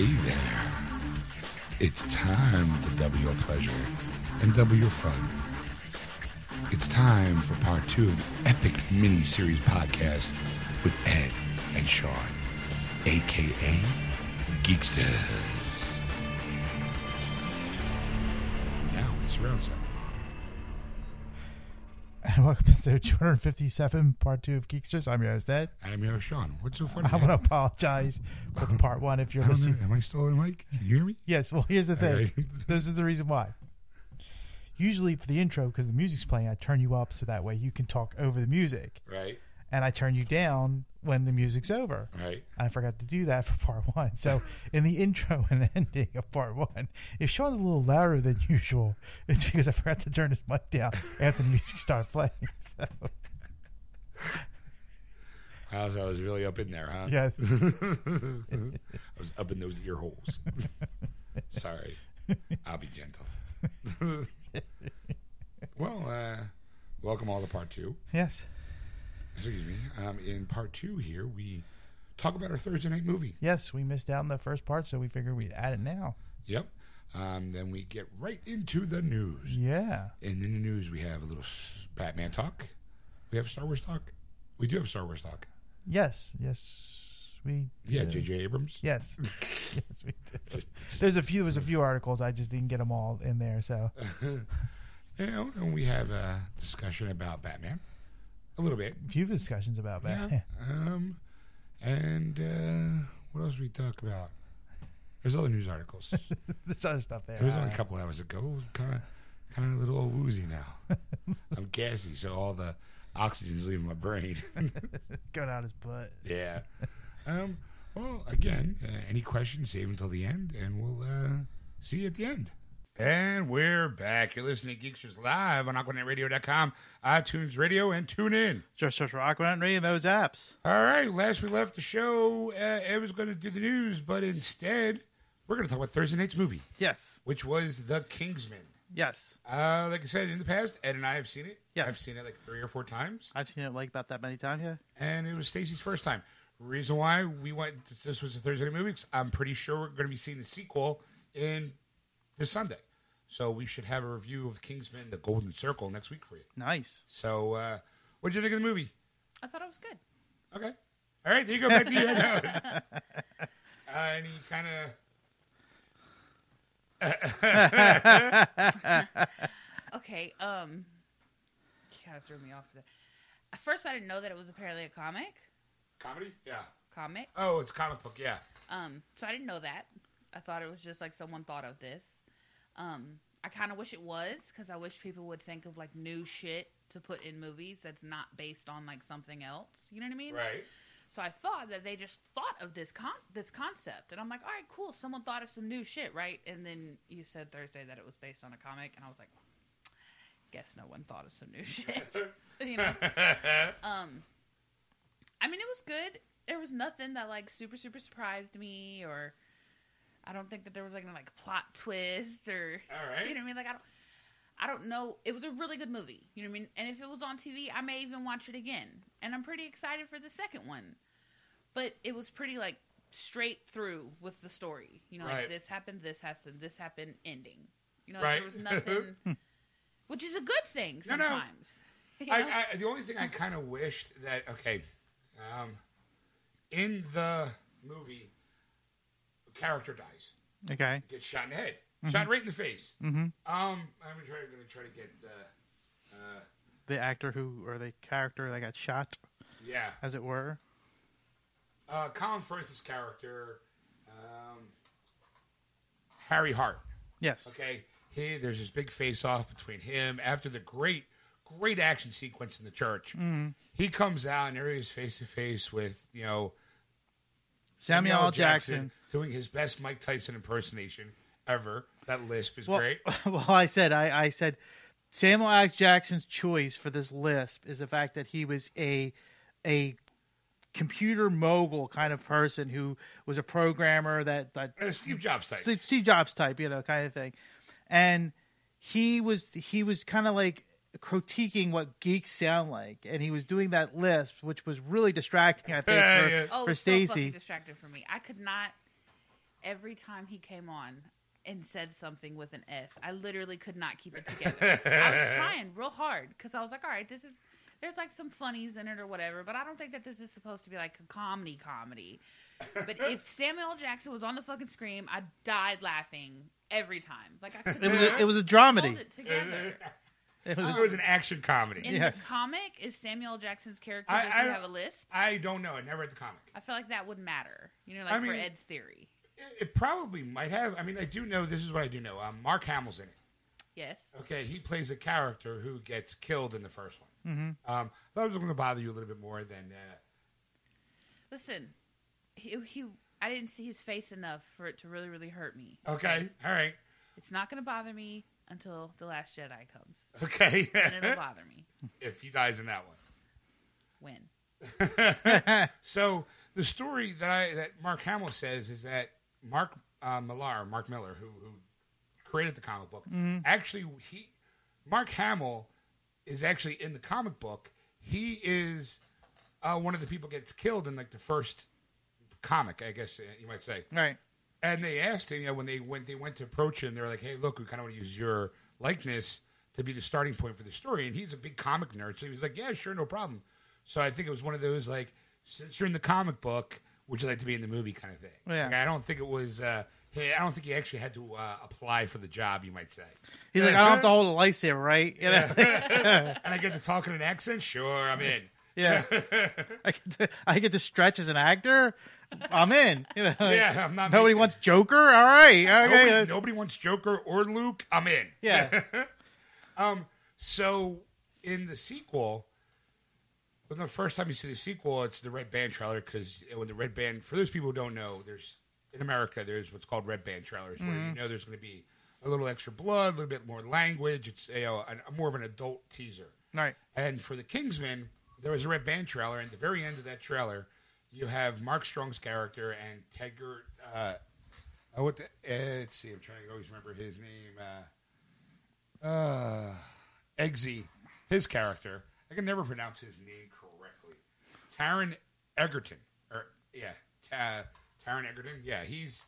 Hey there. It's time to double your pleasure and double your fun. It's time for part two of the epic mini-series podcast with Ed and Sean, aka Geeksters. Now it's round sound. And welcome to episode 257, part two of Geeksters. I'm your host, Ed. I'm your host, Sean. What's so funny? I want to apologize for part one if you're listening. know. Am I still on mic? Can you hear me? Yes, well, here's the thing. This is the reason why. Usually for the intro, because the music's playing, I turn you up so that way you can talk over the music. Right, And I turn you down when the music's over. right. I forgot to do that for part one. So in the intro and ending of part one, if Sean's a little louder than usual, it's because I forgot to turn his mic down after the music started playing. So I was, I was really up in there, huh? yes. I was up in those ear holes. Sorry. I'll be gentle. well, uh, welcome all to part two. Yes. Excuse me. Um, in part two here, we talk about our Thursday night movie. Yes, we missed out in the first part, so we figured we'd add it now. Yep. Um, then we get right into the news. Yeah. And in the news, we have a little Batman talk. We have Star Wars talk. We do have Star Wars talk. Yes. Yes. We. Yeah. J.J. Abrams. Yes. yes, we did. Just- There's a few. There's a few articles. I just didn't get them all in there. So You know, and we have a discussion about Batman. A little bit. a few discussions about Yeah. that. Um, and uh, what else we talk about? There's other news articles. There's other stuff there. It was only a Uh, couple hours ago. Kind of, kind of a little woozy now. I'm gassy, so all the oxygen's leaving my brain. Going out his butt. yeah. Um. Well, again, uh, any questions? Save until the end, and we'll uh, see you at the end. And we're back. You're listening to Geeksters Live on AquanetRadio.com, iTunes Radio, and tune in. Just search for Aquanet and reading those apps. All right, last we left the show, uh, Ed was going to do the news, but instead, we're going to talk about Thursday night's movie, Yes. which was The Kingsman. Yes. Uh, like I said in the past, Ed and I have seen it. Yes. I've seen it like three or four times, I've seen it like about that many times. Yeah. and it was Stacy's first time. Reason why we went, this was a Thursday night movie, 'cause I'm pretty sure we're going to be seeing the sequel in this Sunday. So we should have a review of Kingsman: The Golden Circle next week for you. Nice. So, uh, what'd you think of the movie? I thought it was good. Okay. All right, there you go. Back to you. uh, any kind of Okay, um, kind of threw me off. There. At first, I didn't know that it was apparently a comic. comedy? Yeah. Comic. Oh, it's a comic book. Yeah. Um, so I didn't know that. I thought it was just like someone thought of this. Um, I kind of wish it was because I wish people would think of like new shit to put in movies that's not based on like something else. You know what I mean? Right. So I thought that they just thought of this con- this concept, and I'm like, all right, cool. Someone thought of some new shit, right? And then you said Thursday that it was based on a comic, and I was like, guess no one thought of some new shit. you know. Um, I mean, it was good. There was nothing that like super super surprised me, or I don't think that there was like any like plot twist or All right. you know what I mean. Like I don't. I don't know. It was a really good movie. You know what I mean? And if it was on TV, I may even watch it again. And I'm pretty excited for the second one. But it was pretty like straight through with the story. You know, Right. like this happened, this happened, this happened, ending. You know, Right. like, there was nothing, which is a good thing No, no. sometimes. You know? I, I, the only thing I kind of wished that okay, um, in the movie, a character dies, Okay. gets shot in the head, shot right in the face. Mm-hmm. Um, I'm gonna try, gonna get the, uh, The actor who or the character that got shot, yeah, as it were. uh, Colin Firth's character, um, Harry Hart. Yes. Okay, he there's this big face off between him after the great, great action sequence in the church. He comes out and there he is face to face with you know Samuel L. Jackson. doing his best Mike Tyson impersonation ever. That lisp is Well, great. well, I said, I, I said, Samuel L. Jackson's choice for this lisp is the fact that he was a a computer mogul kind of person who was a programmer that that Uh, Steve Jobs type. Steve, Steve Jobs type, you know, kind of thing. And he was he was kind of like critiquing what geeks sound like, and he was doing that lisp, which was really distracting. I think for, Yeah. Oh, for it was so Stacy. distracted for me. I could not. every time he came on and said something with an S, I literally could not keep it together. I was trying real hard because I was like, all right, this is there's like some funnies in it or whatever, but I don't think that this is supposed to be like a comedy comedy. But if Samuel Jackson was on the fucking screen, I died laughing every time. Like I could It was a, it was a hold dramedy. it together. It was a- it was an action comedy. In Yes. the comic, is Samuel Jackson's character I- does I he don't- have a lisp? I don't know. I never read the comic. I feel like that would matter. You know, like I for mean- Ed's theory. It, it probably might have. I mean, I do know. This is what I do know. Um, Mark Hamill's in it. Yes. Okay, he plays a character who gets killed in the first one. Mm-hmm. Um, that was going to bother you a little bit more than. Uh, Listen, he, he I didn't see his face enough for it to really, really hurt me. okay, all right, It's not going to bother me until the Last Jedi comes, okay. and it'll bother me if he dies in that one. when. So the story that I that Mark Hamill says is that Mark uh, Millar, Mark Miller, who, who created the comic book, actually he Mark Hamill is actually in the comic book. He is uh, one of the people gets killed in like the first comic, I guess uh, you might say. right. And they asked him, you know, when they went they went to approach him, they were like, "Hey, look, we kind of want to use your likeness to be the starting point for the story." And he's a big comic nerd, so he was like, "Yeah, sure, no problem." So I think it was one of those like, since you're in the comic book, would you like to be in the movie kind of thing? Yeah. Like, I don't think it was. Uh, hey, I don't think he actually had to uh, apply for the job. You might say. He's like, I don't have to hold a lightsaber, right? You know, And I get to talk in an accent. Sure, I'm in. Yeah. I get to, I get to stretch as an actor. I'm in. You know, like, Yeah, I'm not. Nobody making- wants Joker. All right. Okay. Nobody, nobody wants Joker or Luke. I'm in. Yeah. um. So in the sequel, when the first time you see the sequel, it's the red band trailer because when the red band, for those people who don't know, there's in America there's what's called red band trailers where you know there's going to be a little extra blood, a little bit more language. It's you know, a, more of an adult teaser. Right. And for the Kingsman, there was a red band trailer, and at the very end of that trailer, you have Mark Strong's character and Tedgar. Uh, oh, what the? Uh, let's see. I'm trying to always remember his name. Uh, uh, Eggsy, his character. I can never pronounce his name correctly. Taron Egerton, or yeah, Ta- Taron Egerton. Yeah, he's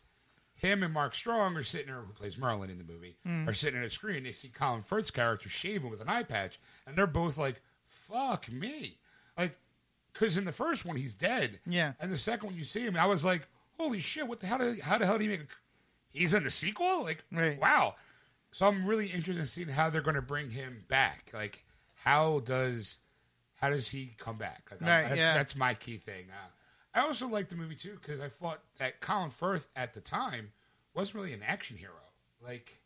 him and Mark Strong are sitting there, who plays Merlin in the movie, are sitting on a screen. They see Colin Firth's character shaving with an eye patch, and they're both like, "Fuck me!" Like, because in the first one he's dead, Yeah. and the second one you see him, I was like, "Holy shit! What the hell? Did, how the hell did he make? A, he's in the sequel? Like, Right. wow!" So I'm really interested in seeing how they're going to bring him back. Like, how does how does he come back? Like, Right, that's, yeah. that's my key thing. Uh, I also liked the movie too because I thought that Colin Firth at the time wasn't really an action hero. Like,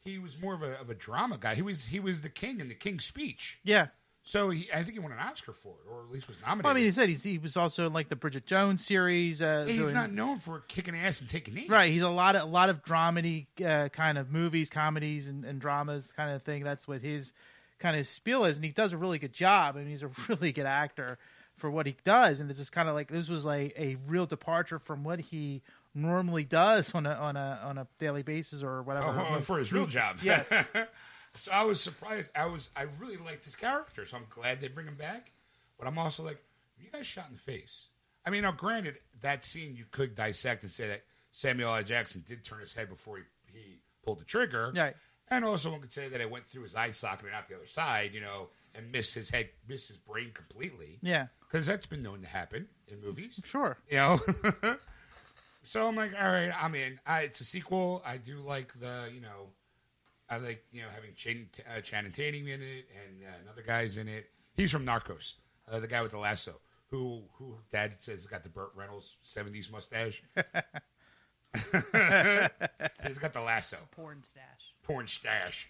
he was more of a, of a drama guy. He was he was the king in the King's Speech. Yeah. So he, I think he won an Oscar for it, or at least was nominated. Well, I mean, he said he's, he was also in like the Bridget Jones series. Uh, he's doing- not known for kicking ass and taking names. right. He's a lot of a lot of dramedy uh, kind of movies, comedies, and, and dramas kind of thing. That's what his kind of spiel is, and he does a really good job. I mean, he's a really good actor for what he does, and it's just kind of like this was like a real departure from what he normally does on a on a on a daily basis or whatever. Oh, for his real job. Yes. so I was surprised. I was I really liked his character, so I'm glad they bring him back. But I'm also like, you guys shot in the face. I mean, now granted, that scene you could dissect and say that Samuel L. Jackson did turn his head before he, he pulled the trigger. Right. And also one could say that it went through his eye socket and out the other side, you know, and missed his head, missed his brain completely. Yeah, Because that's been known to happen in movies. sure. You know? so I'm like, all right, I'm in. I, it's a sequel. I do like the, you know, I like, you know, having Chan, uh, Channing Tatum in it and uh, another guy's in it. He's from Narcos, uh, the guy with the lasso, who, who dad says got the Burt Reynolds 70s mustache. He's got the lasso, Porn stash. porn stash.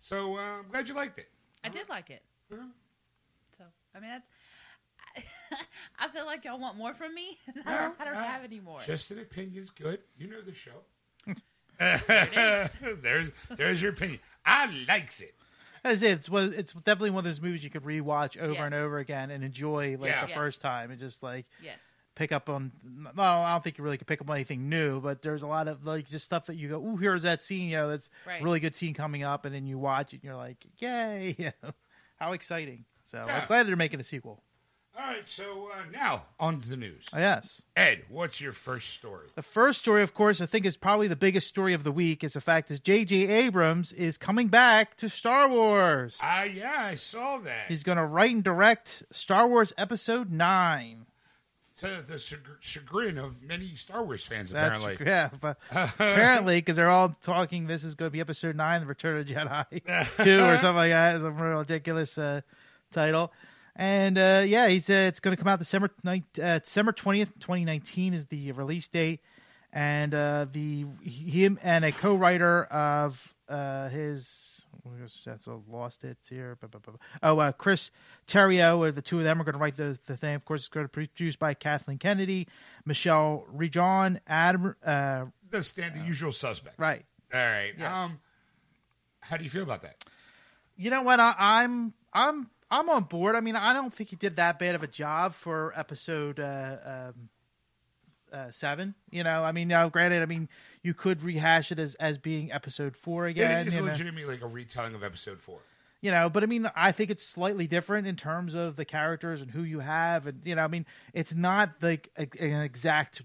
so uh, I'm glad you liked it. I did like it. Yeah. So I mean, that's. I feel like y'all want more from me. I No, don't, I don't uh, have any more. Just an opinion is good. You know the show. There it there's there's your opinion. I likes it. As it's one- it's definitely one of those movies you could rewatch over Yes. and over again and enjoy like Yeah. the Yes. first time and just like yes. pick up on. Well, I don't think you really could pick up on anything new, but there's a lot of like just stuff that you go, "Ooh, here's that scene." You know, that's Right. really good scene coming up, and then you watch it, and you're like, "Yay!" You know, how exciting! So Yeah. I'm glad they're making a sequel. All right, so uh, now on to the news. Yes. Ed, what's your first story? The first story, of course, I think is probably the biggest story of the week. Is the fact that J.J. Abrams is coming back to Star Wars. Ah, yeah, I saw that. He's going to write and direct Star Wars Episode Nine. to the chag- chagrin of many Star Wars fans, That's apparently. yeah, but apparently because they're all talking, this is going to be Episode Nine, The Return of Jedi Two, or something like that. It's a ridiculous uh, title. And uh, yeah, he's uh, it's going to come out December ninth, uh, December twentieth, twenty nineteen is the release date, and uh, the him and a co-writer of uh, his that's a lost it here. Oh, uh, Chris Terrio, the two of them are going to write the the thing. Of course, it's going to be produced by Kathleen Kennedy, Michelle Rejwan, Adam. Uh, The stand, the usual suspect. right. All right. Yes. Um, how do you feel about that? You know what? I, I'm I'm I'm on board. I mean, I don't think he did that bad of a job for episode uh, um, uh, seven. You know, I mean, now granted, I mean, you could rehash it as as being episode four again. it is you know? legitimately like a retelling of episode four. you know but i mean i think it's slightly different in terms of the characters and who you have and you know i mean it's not like a, an exact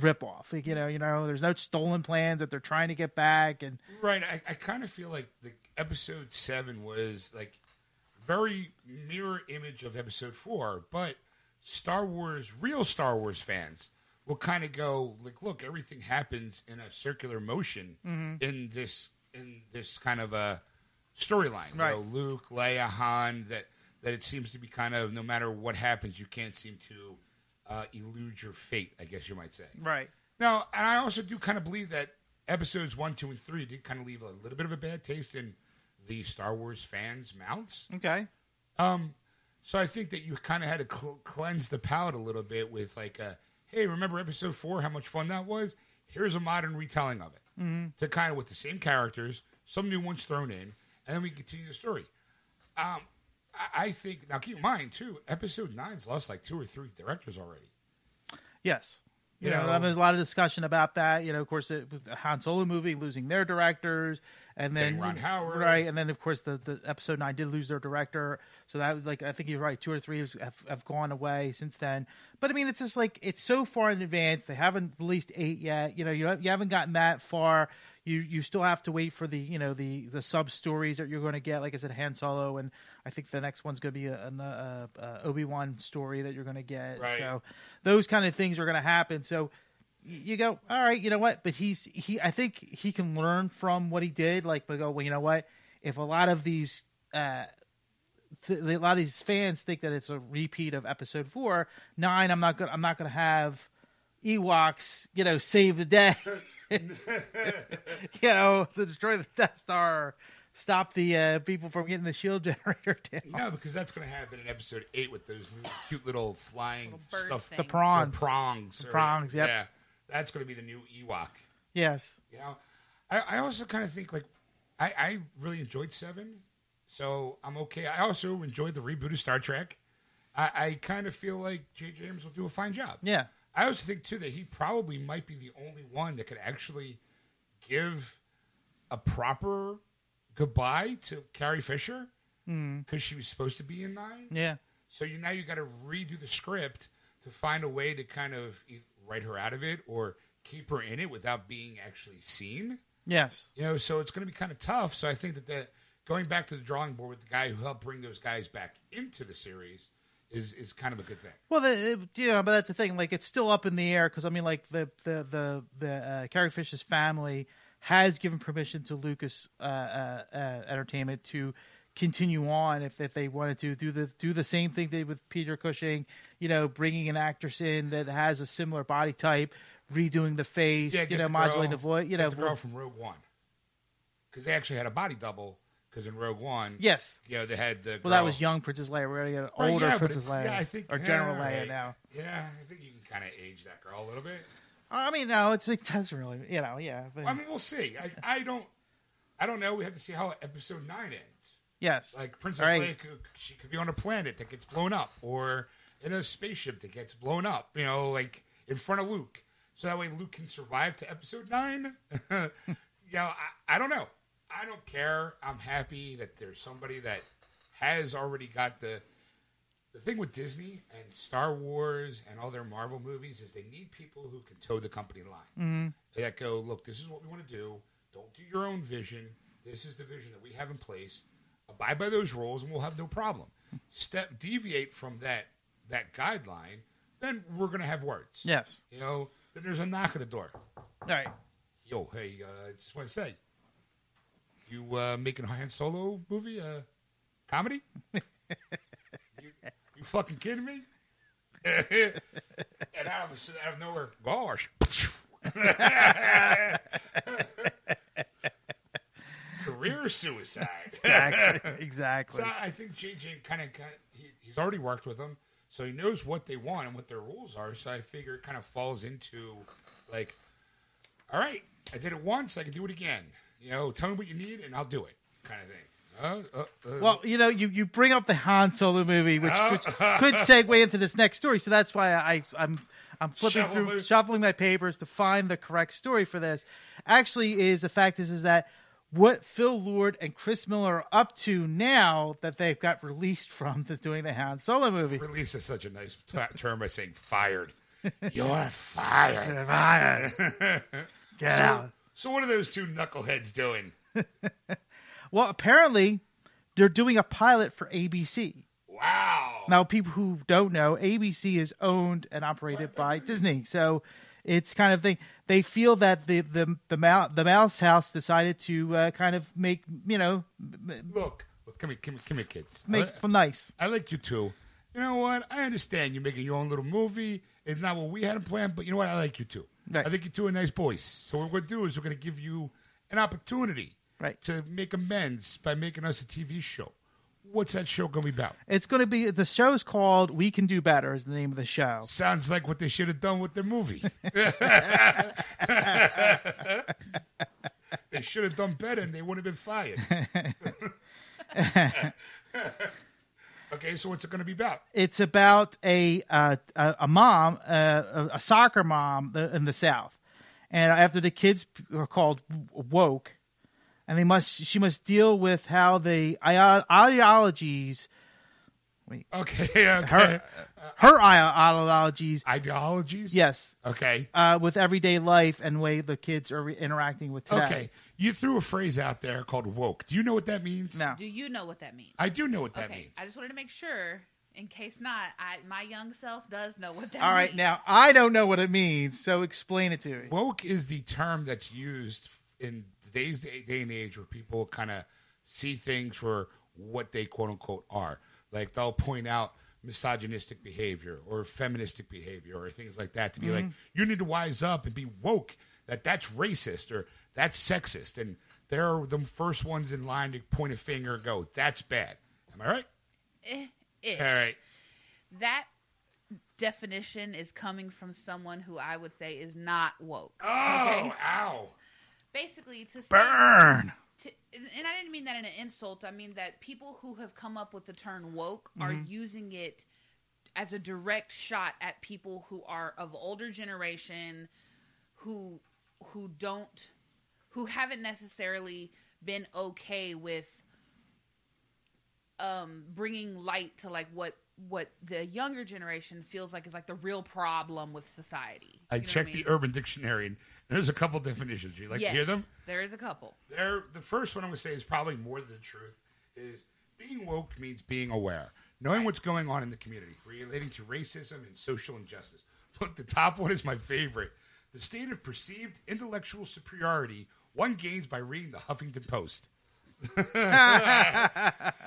rip off like, you know you know there's no stolen plans that they're trying to get back and Right. I, I kind of feel like the episode seven was like very mirror image of episode four, but Star Wars, real Star Wars fans will kind of go like, look, everything happens in a circular motion Mm-hmm. in this in this kind of a storyline. Right. You know, Luke, Leia, Han. That that it seems to be kind of no matter what happens, you can't seem to uh, elude your fate. I guess you might say. right Now, and I also do kind of believe that episodes one, two, and three did kind of leave a little bit of a bad taste in the Star Wars fans' mouths. okay Um, so I think that you kind of had to cl- cleanse the palate a little bit with like, a, hey, remember episode four? How much fun that was? Here's a modern retelling of it mm-hmm. to kind of with the same characters, some new ones thrown in, and then we continue the story. Um, I, I think now keep in mind too, episode nine's lost like two or three directors already. yes you, know, know- there's a lot of discussion about that you know of course the, the han solo movie losing their directors and then Ron Howard. right and then of course the, the episode 9 did lose their director so that was like i think you're right two or three have, have gone away since then but i mean it's just like it's so far in advance they haven't released eight yet you know you, you haven't gotten that far you you still have to wait for the you know the the sub stories that you're going to get like i said han solo and i think the next one's going to be a, a, a obi-wan story that you're going to get. Right. so those kind of things are going to happen. So you go all right you know what? But he's he i think he can learn from what he did like but go well you know what? If a lot of these uh th- a lot of these fans think that it's a repeat of episode four nine i'm not gonna i'm not gonna have ewoks you know save the day. You know to destroy the death star stop the uh, people from getting the shield generator down No, because that's going to happen in episode eight with those new cute little flying Little bird stuff. thing. the prawns The prongs. The or- prongs, yep. Yeah, that's going to be the new Ewok. yes You know, I, I also kind of think like I, I really enjoyed Seven, so I'm okay. I also enjoyed the reboot of Star Trek. I, I kind of feel like J.J. Abrams will do a fine job. yeah I also think too that he probably might be the only one that could actually give a proper goodbye to Carrie Fisher because she was supposed to be in nine. yeah So you now you got to redo the script to find a way to kind of write her out of it or keep her in it without being actually seen. yes You know, so it's going to be kind of tough. So I think that the going back to the drawing board with the guy who helped bring those guys back into the series is is kind of a good thing. Well, the, it- yeah, but that's the thing. Like, it's still up in the air because I mean, like the the the the uh, Carrie Fisher's family has given permission to Lucas uh, uh, uh, Entertainment to continue on if, if they wanted to do the do the same thing they did with Peter Cushing. You know, bringing an actress in that has a similar body type, redoing the face, you know, the modulating girl- the voice. You know, the girl from Rogue One because they actually had a body double. Because in Rogue One, yes. you know, they had the. Well, that was young Princess Leia. We're gonna get an Right, older yeah, Princess Leia, Yeah, I think or General yeah, Leia right. now. Yeah, I think you can kind of age that girl a little bit. I mean, no, it's it doesn't really, you know, yeah. But, I mean, we'll see. I, I don't, I don't know. We have to see how episode nine ends. yes, Like Princess Right. Leia, could, she could be on a planet that gets blown up, or in a spaceship that gets blown up. You know, like in front of Luke, so that way Luke can survive to episode nine. you know, I, I don't know. I don't care. I'm happy that there's somebody that has already got the the thing with Disney and Star Wars and all their Marvel movies is they need people who can toe the company line. They that go, look, this is what we want to do. Don't do your own vision. This is the vision that we have in place. Abide by those rules, and we'll have no problem. Step deviate from that that guideline, then we're going to have words. Yes. You know, then there's a knock at the door. All right. Yo, hey, uh, just want to say, you uh, making a Han Solo movie, uh, comedy? you, fucking kidding me? and out of, out of nowhere, gosh. Career suicide. Exactly. exactly. So I think JJ kind of he, he's already worked with them, so he knows what they want and what their rules are. So I figure it kind of falls into like, all right, I did it once, I can do it again. You know, tell me what you need and I'll do it, kind of thing. Uh, uh, uh, Well, you know, you, you bring up the Han Solo movie, which, which could segue into this next story. So that's why I I'm I'm flipping Shuffle through, shuffling my papers to find the correct story for this. Actually, is the fact is is that what Phil Lord and Chris Miller are up to now that they've got released from the, doing the Han Solo movie. release is such a nice t- term by saying fired. You're fired. Get So, out. so what are those two knuckleheads doing? Well, apparently, they're doing a pilot for ABC. Wow. Now, people who don't know, ABC is owned and operated by Disney, so it's kind of thing. They feel that the the the, Mou- the Mouse House decided to uh, kind of make you know Look, look, come here, come here, come here, kids. make I- fun nice. I like you too. You know what? I understand you're making your own little movie. It's not what we had planned, but you know what? I like you too. Right. I think you two are nice boys. So what we're going to do is we're going to give you an opportunity Right. to make amends by making us a TV show. What's that show going to be about? It's going to be the show's called "We Can Do Better" is the name of the show. Sounds like what they should have done with their movie. they should have done better and they wouldn't have been fired. okay, so what's it going to be about? It's about a uh, a, a mom, uh, a, a soccer mom in the South, and after the kids are called woke, and they must she must deal with how the ide- ideologies Okay, okay. her her ideologies Ideologies? yes Okay. uh, with everyday life and way the kids are re- interacting with today. Okay. You threw a phrase out there called woke. Do you know what that means? Now, Do you know what that means? I do know what that okay, means. I just wanted to make sure, in case not, I my young self does know what that. all right, means. now I don't know what it means, so explain it to me. Woke is the term that's used in today's day, day and age where people kind of see things for what they quote unquote are. Like they'll point out misogynistic behavior or feministic behavior or things like that to be like, you need to wise up and be woke. That that's racist or that's sexist, and they're the first ones in line to point a finger and go, "That's bad." Am I right? Eh, ish. All right. That definition is coming from someone who I would say is not woke. Oh, Okay? ow! Basically, to say Burn. to, and I didn't mean that in an insult. I mean that people who have come up with the term woke are using it as a direct shot at people who are of older generation who who don't who haven't necessarily been okay with um bringing light to like what what the younger generation feels like is like the real problem with society. I You know what checked mean? the Urban Dictionary, and there's a couple definitions. You like yes, to hear them? There is a couple. They're, the first one I'm going to say is probably more than the truth. Is being woke means being aware, knowing what's going on in the community, relating to racism and social injustice. Look, the top one is my favorite. The state of perceived intellectual superiority one gains by reading the Huffington Post.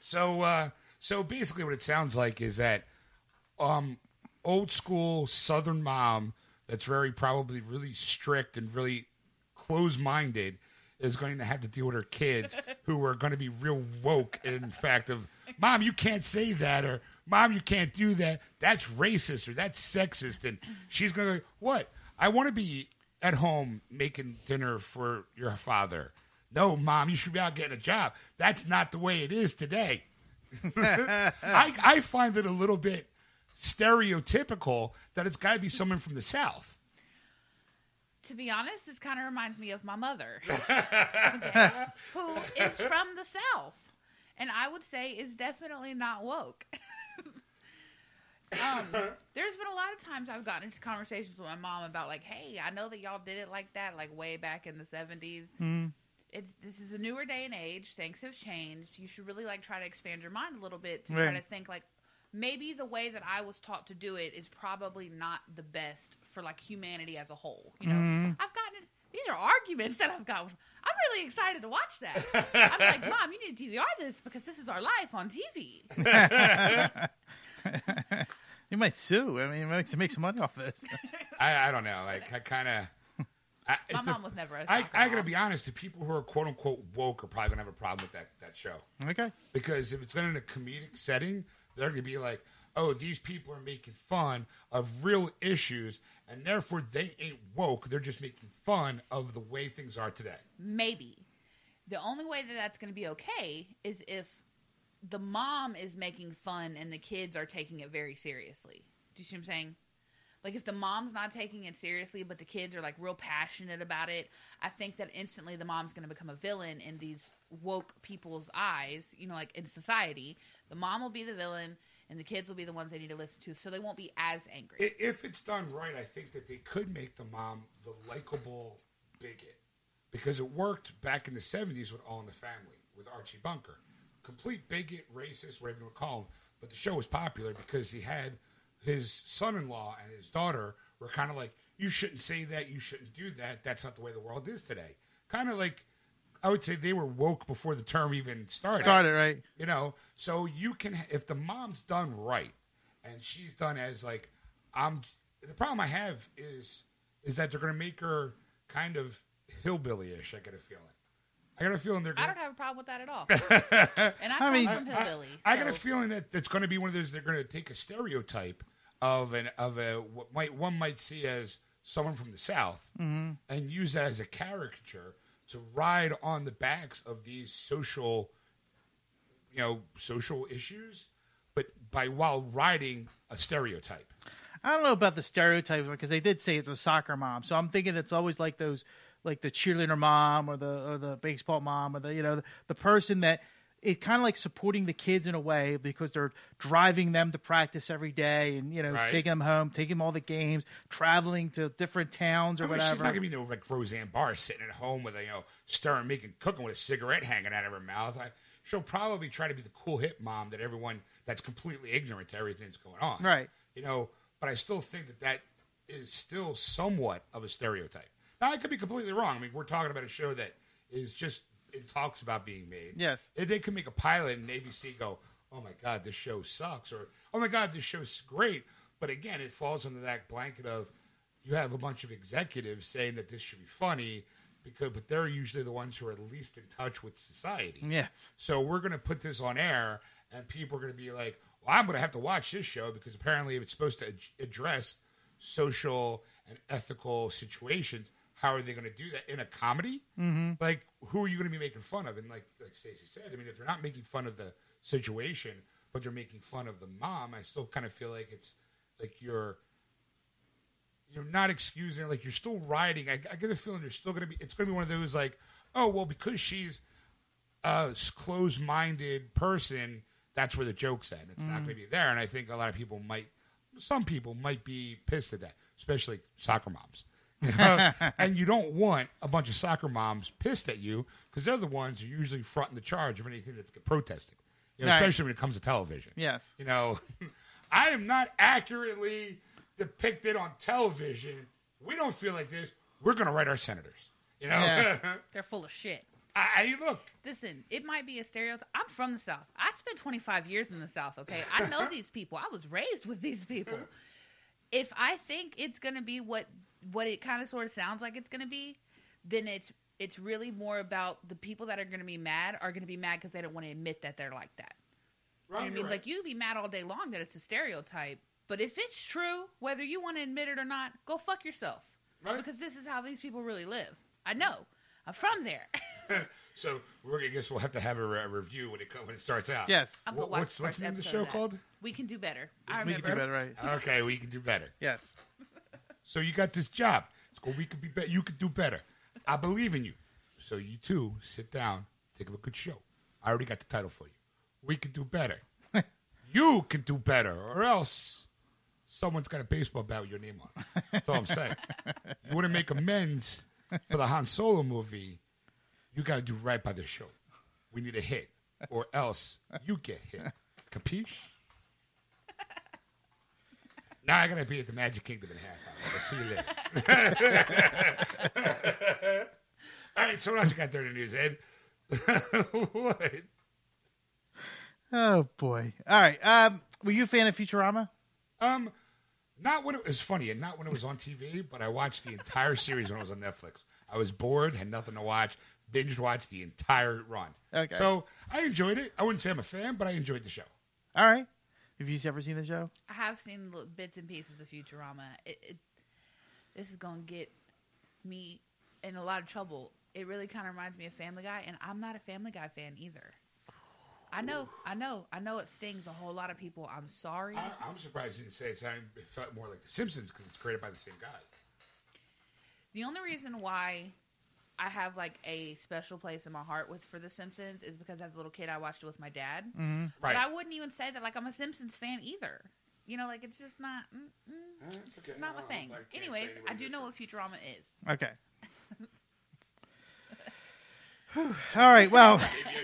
so, uh, so basically, what it sounds like is that um, old school Southern mom that's very probably really strict and really close minded is going to have to deal with her kids who are going to be real woke. In fact, of mom, you can't say that, or mom, you can't do that. That's racist or that's sexist, and she's going to go, what? I want to be at home making dinner for your father. No, mom, you should be out getting a job. That's not the way it is today. I, I find it a little bit stereotypical that it's got to be someone from the South. To be honest, this kind of reminds me of my mother, okay, who is from the South. and I would say is definitely not woke. um, there's been a lot of times I've gotten into conversations with my mom about like, hey, I know that y'all did it like that, like way back in the '70s. It's this is a newer day and age. Things have changed. You should really like try to expand your mind a little bit to try to think like maybe the way that I was taught to do it is probably not the best for like humanity as a whole. You know, mm-hmm. I've gotten these are arguments that I've got. I'm really excited to watch that. I'm like, Mom, you need to DVR this because this is our life on TV. You might sue. I mean, it makes, make some money off this. I, I don't know. Like I kind of. My mom was never a I, I gotta be honest. The people who are quote unquote woke are probably gonna have a problem with that that show okay. because if it's done in a comedic setting, they're gonna be like, "Oh, these people are making fun of real issues, and therefore they ain't woke. They're just making fun of the way things are today." Maybe. The only way that that's going to be okay is if the mom is making fun and the kids are taking it very seriously. Do you see what I'm saying? Like if the mom's not taking it seriously, but the kids are like real passionate about it, I think that instantly the mom's going to become a villain in these woke people's eyes. You know, like in society, the mom will be the villain, and the kids will be the ones they need to listen to, so they won't be as angry. If it's done right, I think that they could make the mom the likable bigot because it worked back in the 70s with All in the Family with Archie Bunker. Complete bigot, racist, whatever you want to call him. But the show was popular because he had his son in law and his daughter were kind of like, you shouldn't say that, you shouldn't do that. That's not the way the world is today. Kind of like, I would say they were woke before the term even started. Started right. You know, so you can if the mom's done right and she's done as like I'm the problem I have is is that they're going to make her kind of hillbilly-ish, I get a feeling. I got a feeling they're I don't have a problem with that at all. and I, come mean- from hillbilly. I got a so- feeling that it's going to be one of those they're going to take a stereotype of an of a what might one might see as someone from the south mm-hmm. and use that as a caricature to ride on the backs of these social you know social issues but by while riding a stereotype. I don't know about the stereotypes because they did say it's a soccer mom, so I'm thinking it's always like those, like the cheerleader mom or the or the baseball mom or the you know the, the person that is kind of like supporting the kids in a way because they're driving them to practice every day and you know Right. taking them home, taking them all the games, traveling to different towns or I mean, whatever. she's not gonna be no like Roseanne Barr sitting at home with a you know stirring, making cooking with a cigarette hanging out of her mouth. I, she'll probably try to be the cool hip mom that everyone that's completely ignorant to everything that's going on. Right. You know, but I still think that that is still somewhat of a stereotype. Now I could be completely wrong. I mean, we're talking about a show that is just it talks about being made. Yes. If they can make a pilot and ABC go, oh my god, this show sucks, or oh my god, this show's great. But again, it falls under that blanket of you have a bunch of executives saying that this should be funny because, but they're usually the ones who are least in touch with society. yes. So we're going to put this on air, and people are going to be like, "Well, I'm going to have to watch this show because apparently it's supposed to ad- address social and ethical situations. How are they going to do that in a comedy? Mm-hmm. Like, who are you going to be making fun of? And like, like Stacey said, I mean, if they're not making fun of the situation, but they're making fun of the mom, I still kind of feel like it's like you're you're not excusing like you're still riding. I, I get the feeling you're still going to be. It's going to be one of those like, oh well, because she's a closed-minded person, that's where the joke's at. It's not going to be there, and I think a lot of people might, some people might be pissed at that, especially soccer moms. You know? and you don't want a bunch of soccer moms pissed at you because they're the ones who usually fronting the charge of anything that's protesting, you know, Right. especially when it comes to television. Yes. You know, I am not accurately depicted on television. We don't feel like this. We're going to write our senators. You know, Yeah. They're full of shit. I, I look. Listen, it might be a stereotype. I'm from the South. I spent 25 years in the South, okay? I know these people. I was raised with these people. If I think it's going to be what what it kind of sort of sounds like it's going to be, then it's it's really more about the people that are going to be mad are going to be mad because they don't want to admit that they're like that. You know I mean? Like you can be mad all day long that it's a stereotype, but if it's true, whether you want to admit it or not, go fuck yourself. Right. Because this is how these people really live. I know. I'm from there. So we're gonna guess we'll have to have a, re- review when it co- when it starts out. Yes. I'm gonna watch what's the what's the name of the show that. called? We can do better. I We can do better, right? Okay, we can do better. Yes. So you got this job. It's called We Could Be Better. You could do better. I believe in you. So you two sit down, think of a good show. I already got the title for you. we can do better. you can do better, or else someone's got a baseball bat with your name on. it. That's all I'm saying. you want to make amends for the Han Solo movie? You got to do right by the show. We need a hit, or else you get hit. Capiche? Now I gotta be at the Magic Kingdom in half hour. I'll see you later. All right, so what else you got there in the news, Ed? what? Oh boy! All right. Um, were you a fan of Futurama? Um, not when it was funny, and not when it was on TV, but I watched the entire series when it was on Netflix. I was bored, had nothing to watch, binged watched the entire run. Okay. So I enjoyed it. I wouldn't say I'm a fan, but I enjoyed the show. All right. Have you ever seen the show? I have seen little bits and pieces of Futurama. It, it, this is gonna get me in a lot of trouble. It really kind of reminds me of Family Guy, and I'm not a Family Guy fan either. I know, I know, I know. It stings a whole lot of people. I'm sorry. I, I'm surprised you didn't say it. sounded- It felt more like The Simpsons because it's created by the same guy. The only reason why I have like a special place in my heart with for The Simpsons is because as a little kid I watched it with my dad. Mm-hmm. But Right. I wouldn't even say that like I'm a Simpsons fan either. You know, like it's just not mm, mm, it's okay. not my No, thing. I Anyways, I do know what Futurama is. Okay. All right. Well, Maybe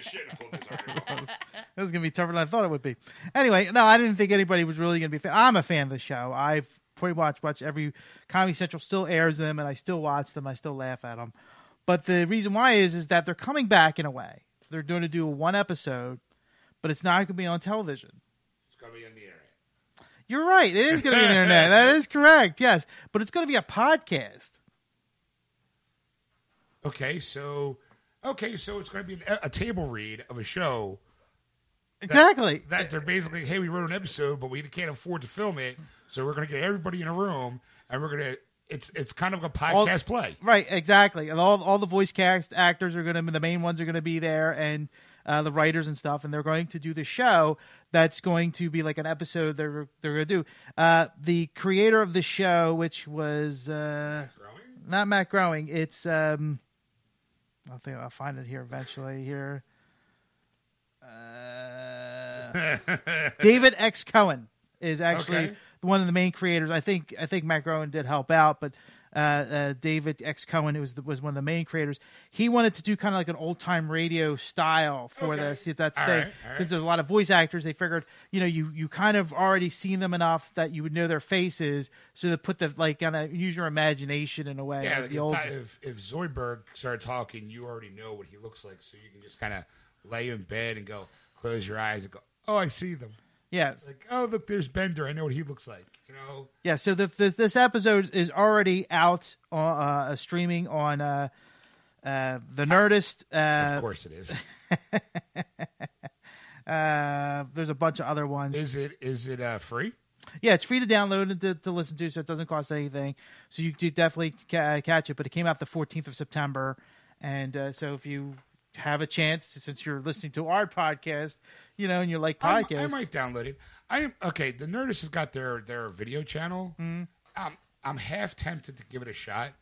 I this is gonna be tougher than I thought it would be. Anyway, no, I didn't think anybody was really gonna be. fan. I'm a fan of the show. I've pretty much watched every Comedy Central still airs them, and I still watch them. I still laugh at them. But the reason why is is that they're coming back in a way. So they're going to do one episode, but it's not going to be on television. It's gonna be on the internet. You're right. It is going to be on the internet. That is correct. Yes, but it's going to be a podcast. Okay, so okay, so it's going to be an, a table read of a show Exactly. that they're basically, hey, we wrote an episode, but we can't afford to film it, so we're going to get everybody in a room and we're going to. It's it's kind of a podcast play. Right, exactly. And all all the voice cast actors are going to the main ones are going to be there, and uh, the writers and stuff, and they're going to do the show. That's going to be like an episode they're they're going to do. Uh, the creator of the show, which was uh, Growing? not Matt Growing, it's um, I think I'll find it here eventually. Here, uh, David X Cohen is actually Okay. One of the main creators. I think I think Matt Groening did help out, but uh, uh, David X Cohen was the, was one of the main creators. He wanted to do kind of like an old time radio style for Okay. this. That's the All thing. right. Since there's a lot of voice actors, they figured you know you you kind of already seen them enough that you would know their faces, so they put the like kind of use your imagination in a way. Yeah, like if, old. if if Zoidberg started talking, you already know what he looks like, so you can just kind of lay in bed and go, close your eyes and go, oh, I see them. Yes. Like, oh, look, there's Bender. I know what he looks like. You know, Yeah, so the, the, this episode is already out on uh, streaming on uh, uh, the Nerdist. of Uh, course it is. uh, there's a bunch of other ones. is it is it uh, free? Yeah, it's free to download and to, to listen to, so it doesn't cost anything. So you do definitely ca- catch it. But it came out the 14th of September, and uh, so if you have a chance, since you're listening to our podcast, you know, and you like podcasts, I might download it. I am okay. The Nerdist has got their their video channel. Mm-hmm. I'm I'm half tempted to give it a shot,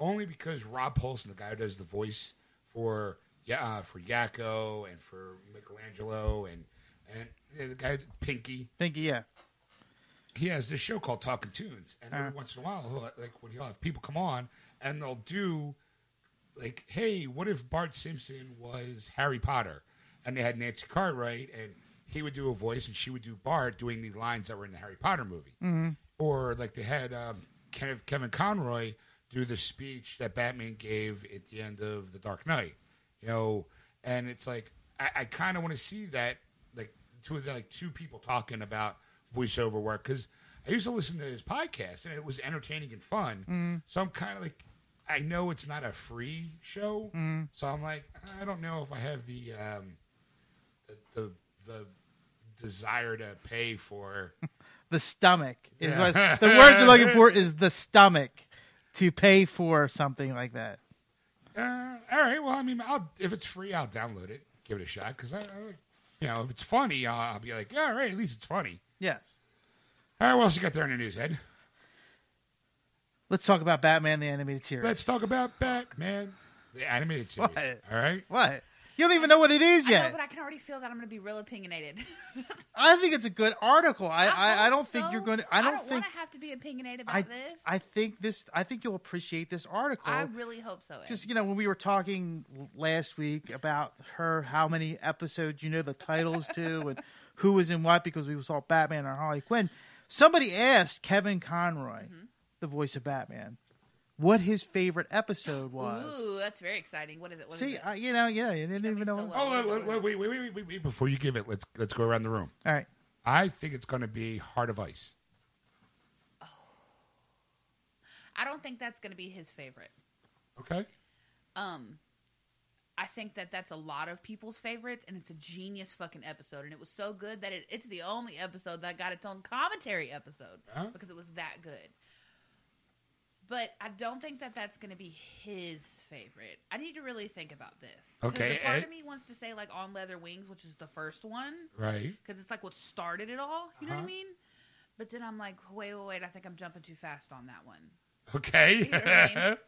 only because Rob Paulsen, the guy who does the voice for yeah uh, for Yakko and for Michelangelo and and yeah, the guy Pinky, Pinky yeah, he has this show called Talking Toons, and every Uh. once in a while, he'll, like when he'll have people come on and they'll do like, hey, what if Bart Simpson was Harry Potter? And they had Nancy Cartwright, and he would do a voice, and she would do Bart doing the lines that were in the Harry Potter movie. Mm-hmm. Or like they had um, Kevin, Conroy do the speech that Batman gave at the end of The Dark Knight. You know, and it's like I, I kind of want to see that, like two like two people talking about voiceover work because I used to listen to his podcast and it was entertaining and fun. So I'm kind of like, I know it's not a free show, so I'm like, I don't know if I have the um, the, the the desire to pay for. the stomach is Yeah. what the word you're looking for is the stomach to pay for something like that. Uh, all right, well, I mean, I'll, if it's free, I'll download it, give it a shot because I, I, you know, if it's funny, I'll, I'll be like, yeah, all right, at least it's funny. Yes. All right, what else you got there in the news, Ed? Let's talk about Batman the animated series. Let's talk about Batman, the animated series. What? All right. What? You don't even know what it is I know, yet. but I can already feel that I'm going to be real opinionated. I think it's a good article. I I, I don't hope think you're going to. I don't, think. want to have to be opinionated about I this. I think this. I think you'll appreciate this article. I really hope so. Ed. just you know when we were talking last week about her how many episodes you know the titles to and who was in what because we saw batman and harley quinn somebody asked kevin conroy Mm-hmm. The voice of batman what his favorite episode was Ooh, that's very exciting. What is it? What is see it? I, you know yeah you didn't gonna even know so what- Oh, wait, wait, wait, wait, wait, wait, wait, before you give it, let's let's go around the room. all right I think it's going to be Heart of Ice. I don't think that's going to be his favorite. Okay. Um, I think that that's a lot of people's favorites, and it's a genius fucking episode. And it was so good that it, it's the only episode that got its own commentary episode Huh? because it was that good. But I don't think that that's going to be his favorite. I need to really think about this. Okay, a part Ed- of me wants to say like on leather wings, which is the first one, Right. because it's like what started it all. You know what I Uh-huh. mean? But then I'm like, wait, wait, wait. I think I'm jumping too fast on that one. Okay. You know what I mean?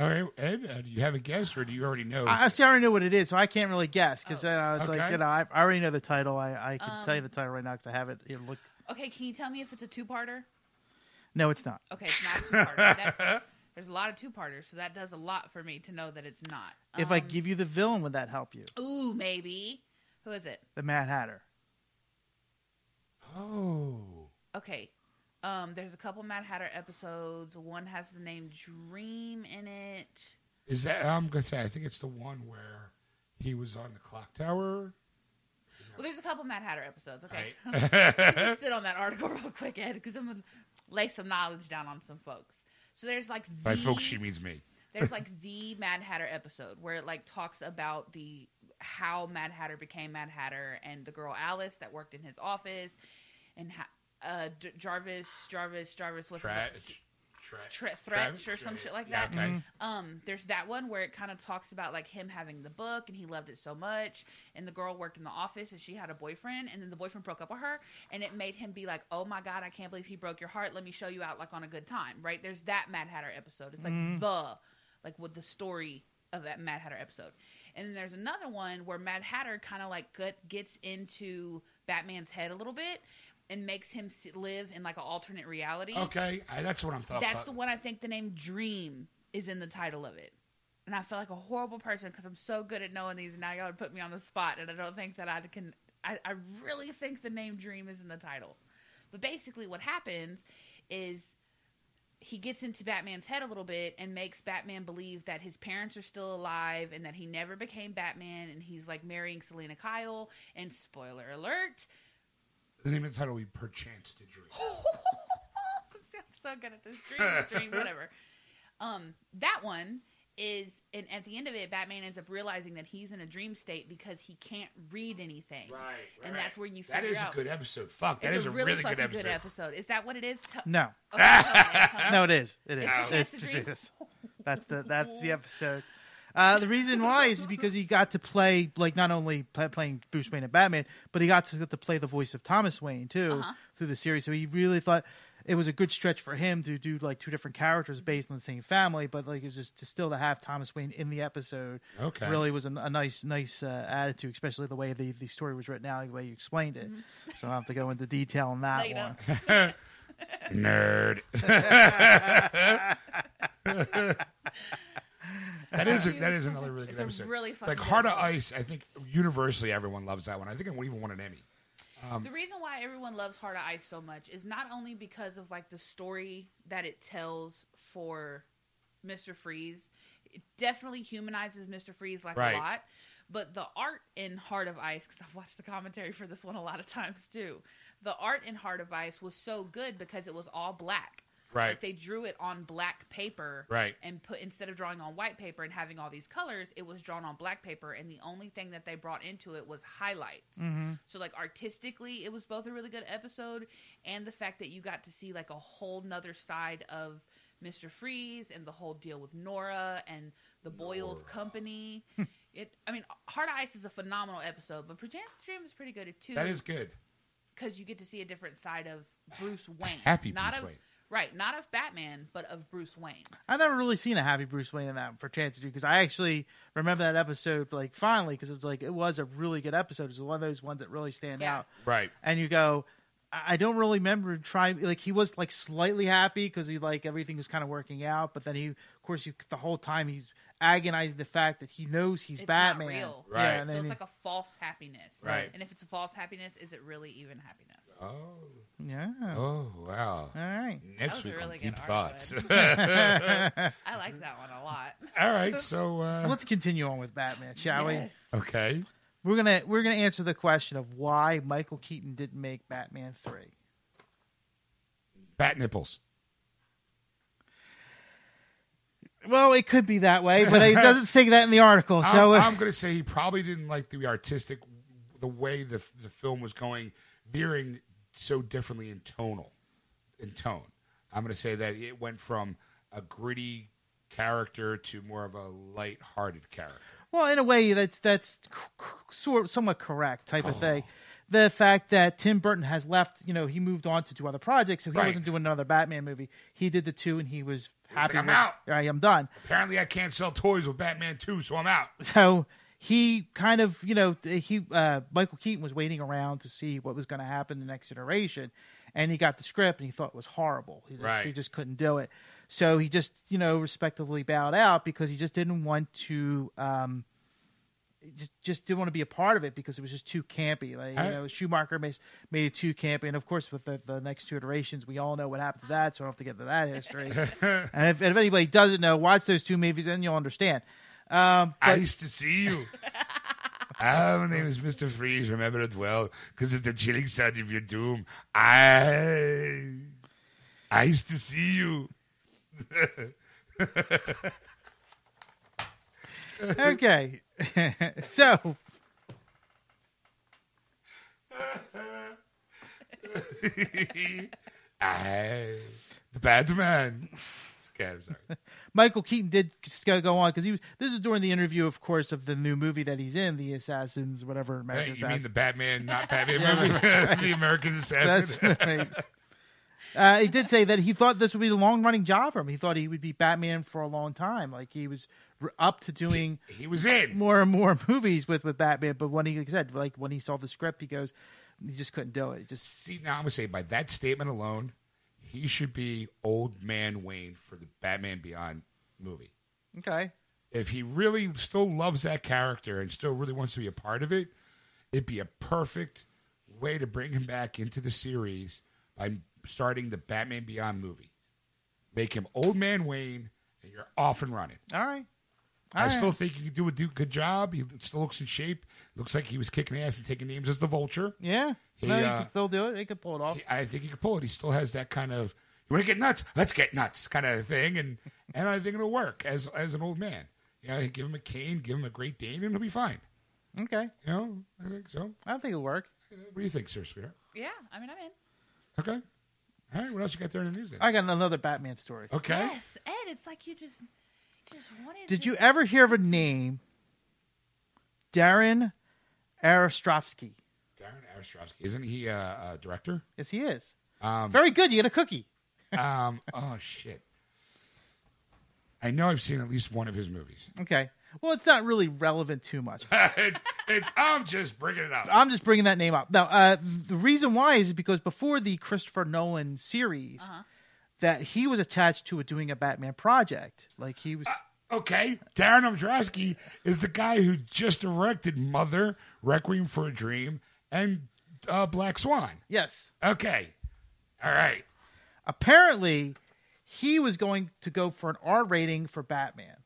All right, Ed. Uh, do you have a guess, or do you already know? I, I see. I already know what it is, so I can't really guess because Oh. uh, it's like you know I, I already know the title. I, I can Um, tell you the title right now because I have it. You look, Okay, can you tell me if it's a two-parter? No, it's not. Okay, it's not a two-parter. There's a lot of two-parters, so that does a lot for me to know that it's not. If I Um, give you the villain, would that help you? ooh, maybe. Who is it? The Mad Hatter. oh. Okay. Um, there's a couple Mad Hatter episodes. One has the name Dream in it. Is that? I'm gonna say. I think it's the one where he was on the clock tower. Well, there's a couple Mad Hatter episodes. Okay, Right. Let me just sit on that article real quick, Ed, because I'm gonna lay some knowledge down on some folks. So there's like the, By folks, she means me. there's like the Mad Hatter episode where it like talks about the how Mad Hatter became Mad Hatter and the girl Alice that worked in his office and ha- uh, Jarvis, Jarvis, Jarvis, what's Tra- his tra- Tre- Travis? Thretch or some shit like Yeah, that. okay. Um, there's that one where it kind of talks about like him having the book and he loved it so much, and the girl worked in the office and she had a boyfriend, and then the boyfriend broke up with her, and it made him be like, "Oh my god, I can't believe he broke your heart. Let me show you out like on a good time." Right? There's that Mad Hatter episode. It's like the like with the story of that Mad Hatter episode, and then there's another one where Mad Hatter kind of like gets into Batman's head a little bit. And makes him live in like an alternate reality. Okay, I, that's what I'm talking. That's the one I think the name Dream is in the title of it. And I feel like a horrible person because I'm so good at knowing these. And now y'all put me on the spot, and I don't think that I can. I, I really think the name Dream is in the title. But basically, what happens is he gets into Batman's head a little bit and makes Batman believe that his parents are still alive and that he never became Batman and he's like marrying Selina Kyle. And spoiler alert, The name of the title will be Perchance to Dream. I'm so good at this dream stream, whatever. Um, that one is, and at the end of it, Batman ends up realizing that he's in a dream state because he can't read anything. Right, And that's where you That figure is out. a good episode. Fuck, that it's is a a really, really fucking good episode. episode. Is that what it is? Tell- No, Okay, tell me, tell me. no, it is. It is. It's It's, Chance to Dream? it is. That's the that's the episode. Uh, the reason why is because he got to play like not only play, playing Bruce Wayne and Batman, but he got to, to play the voice of Thomas Wayne too Uh-huh. through the series. So he really thought it was a good stretch for him to do like two different characters based on the same family, but like it was just to still to have Thomas Wayne in the episode. Okay. really was a, a nice nice uh, attitude, especially the way the, the story was written out, the way you explained it. So I don't have to go into detail on that Mm-hmm. No, one. Nerd. that is a, that is another really It's good a episode. really fucking like Heart of. Ice. I think universally everyone loves that one. I think it even won an Emmy. Um, the reason why everyone loves Heart of Ice so much is not only because of like the story that it tells for Mr. Freeze. It definitely humanizes Mr. Freeze like Right. a lot. But the art in Heart of Ice, because I've watched the commentary for this one a lot of times too, the art in Heart of Ice was so good because it was all black. Right. Like they drew it on black paper. Right. And put instead of drawing on white paper and having all these colors, it was drawn on black paper, and the only thing that they brought into it was highlights. Mm-hmm. So like artistically, it was both a really good episode, and the fact that you got to see like a whole nother side of Mister Freeze and the whole deal with Nora and the Boyles Company. it, I mean, Heart of Ice is a phenomenal episode, but Perchance to Dream is pretty good too That is good. because you get to see a different side of Bruce Wayne. Happy not Bruce of, Wayne. Right, not of Batman, but of Bruce Wayne. I've never really seen a happy Bruce Wayne in that for chance to do because I actually remember that episode like finally because it was like it was a really good episode. It was one of those ones that really stand Yeah. out. Right. And you go, I I don't really remember trying like he was like slightly happy because he like everything was kind of working out, but then he of course you the whole time he's agonizing the fact that he knows he's It's Batman. not real. Right. Yeah, and So it's he- like a false happiness. Right. And if it's a false happiness, is it really even happiness? Oh. yeah. Oh wow. All right. Next was a week really on Deep good Thoughts. I like that one a lot. All right. So uh, Let's continue on with Batman, shall Yes. okay. we? We're gonna we're gonna answer the question of why Michael Keaton didn't make Batman three. Bat nipples. Well, it could be that way, but it doesn't say that in the article. So I'm, uh, I'm going to say he probably didn't like the artistic, the way the the film was going, veering so differently in tonal, in tone. I'm going to say that it went from a gritty character to more of a light-hearted character. Well, in a way, that's that's sort somewhat correct type Oh. of thing. The fact that Tim Burton has left, you know, he moved on to do other projects, so he Right. wasn't doing another Batman movie. He did the two, and he was happy. I'm with, out. All right, I'm done. Apparently, I can't sell toys with Batman 2, so I'm out. So he kind of, you know, he uh, Michael Keaton was waiting around to see what was going to happen in the next iteration, and he got the script and he thought it was horrible. He just, Right. he just couldn't do it. So he just, you know, respectively bowed out because he just didn't want to. Um, just, just didn't want to be a part of it because it was just too campy. Like you know, Schumacher made, made it too campy, and of course, with the, the next two iterations, we all know what happened to that. So I don't have to get into that history. and if, if anybody doesn't know, watch those two movies, and you'll understand. Um, I used to see you. Ah, my name is Mr. Freeze. Remember it well, because it's the chilling side of your doom. I, I used to see you. okay. so I, the Batman. Okay, I'm sorry. Michael Keaton did go, go on because he was. This is during the interview, of course, of the new movie that he's in, The Assassins, whatever Hey, American you mean the Batman, not Batman movie? the American Assassin. right. Uh, he did say that he thought this would be a long running job for him. He thought he would be Batman for a long time. Like he was r- up to doing he was in. more and more movies with, with Batman. But when he like said, like when he saw the script, he goes, he just couldn't do it. He just See, now I'm going to say by that statement alone, he should be old man Wayne for the Batman Beyond movie. okay. if he really still loves that character and still really wants to be a part of it, it'd be a perfect way to bring him back into the series by starting the Batman Beyond movie. Make him Old Man Wayne, and you're off and running. All right. I All still think he could do a good job. He still looks in shape. Looks like he was kicking ass and taking names as the Vulture. Yeah. He, no, he uh, can still do it. He can pull it off. He- I think he could pull it. He still has that kind of you want to get nuts, let's get nuts kind of thing, and and I think it'll work as as an old man. You know, give him a cane, give him a Great Dane, and he'll be fine. Okay. You know, I think so. I think it'll work. What do you think, Sir Sweetheart? Yeah, I mean, I'm in. Okay. All right. What else you got there in the news? Then? I got another Batman story. Okay. Yes, Ed. It's like you just just wanted. Did to- you ever hear of a name, Darren Aronofsky? Darren isn't he a, a director? Yes, he is. Um, Very good. You get a cookie. um. Oh shit. I know I've seen at least one of his movies. Okay. Well, it's not really relevant too much. It- it's I'm just bringing it up. I'm just bringing that name up. Now, uh, the reason why is because before the Christopher Nolan series, that he was attached to a, doing a Batman project. Like he was. Okay, Darren Aronofsky is the guy who just directed Mother, Requiem for a Dream, and uh, Black Swan. yes. Okay, all right. Apparently, he was going to go for an R rating for Batman.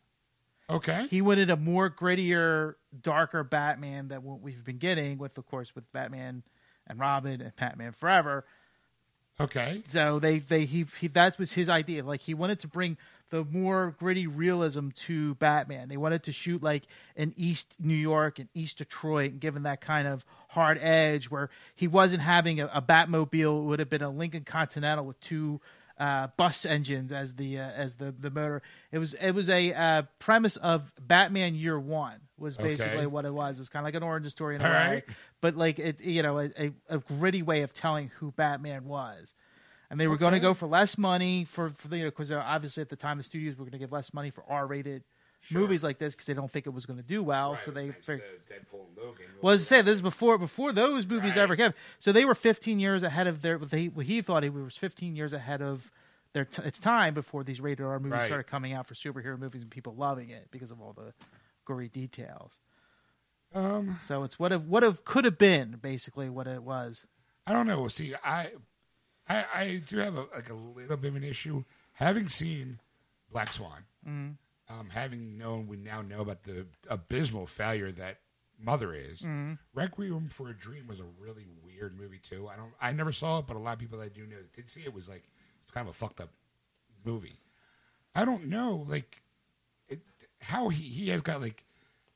Okay, He wanted a more grittier, darker Batman than what we've been getting with, of course, with Batman and Robin and Batman Forever. okay, So they they he, he that was his idea. Like he wanted to bring the more gritty realism to Batman. They wanted to shoot like in East New York and East Detroit, and given that kind of hard edge where he wasn't having a, a Batmobile. It would have been a Lincoln Continental with two uh, bus engines as the uh, as the the motor. It was it was a uh, premise of Batman Year One was basically Okay. what it was. It's kind of like an origin story in a All way, right. but like it you know a, a, a gritty way of telling who Batman was. And they were going to go for less money for, for you know because obviously at the time the studios were going to give less money for R-rated movies like this because they don't think it was going to do well. so they figured. Deadpool and Logan. Well, as I say, this is before before those movies Right. ever came. So they were 15 years ahead of their. They, well, he thought he was 15 years ahead of their t- its time before these rated R movies Right. started coming out for superhero movies and people loving it because of all the gory details. Um, So it's what have what have could have been basically what it was. I don't know. See, I, I, I do have a, like a little bit of an issue having seen Black Swan. Um, having known, we now know about the abysmal failure that Mother is. Requiem for a Dream was a really weird movie too. I don't, I never saw it, but a lot of people that I do know that did see it was like it's kind of a fucked up movie. I don't know, like it, how he he has got like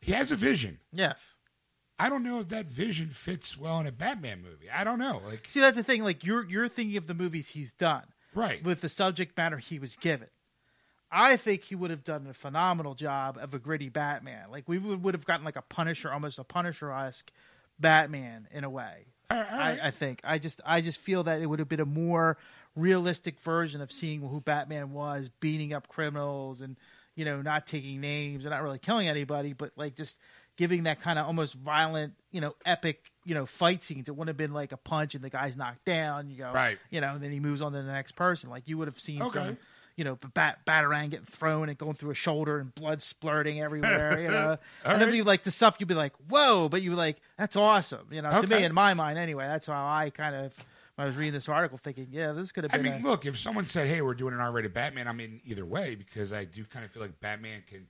he has a vision. Yes. I don't know if that vision fits well in a Batman movie. I don't know. Like, See, that's the thing. Like you're you're thinking of the movies he's done right. with the subject matter he was given. I think he would have done a phenomenal job of a gritty Batman. Like we would, would have gotten like a Punisher, almost a Punisher esque Batman in a way. All right, all right. I, I think. I just I just feel that it would have been a more realistic version of seeing who Batman was, beating up criminals and you know not taking names and not really killing anybody, but like just giving that kind of almost violent, you know, epic, you know, fight scenes. It wouldn't have been like a punch and the guy's knocked down. You go, Right. You know, and then he moves on to the next person. Like you would have seen Okay. some. You know, bat batarang getting thrown and going through a shoulder and blood splurting everywhere. You know, and then right. you like the stuff you'd be like, "Whoa!" But you like, "That's awesome." You know, to me, in my mind, anyway, that's how I kind of I was reading this article, thinking, "Yeah, this could have been. I mean, a, look, if someone said, "Hey, we're doing an R-rated Batman," I'm in either way because I do kind of feel like Batman can.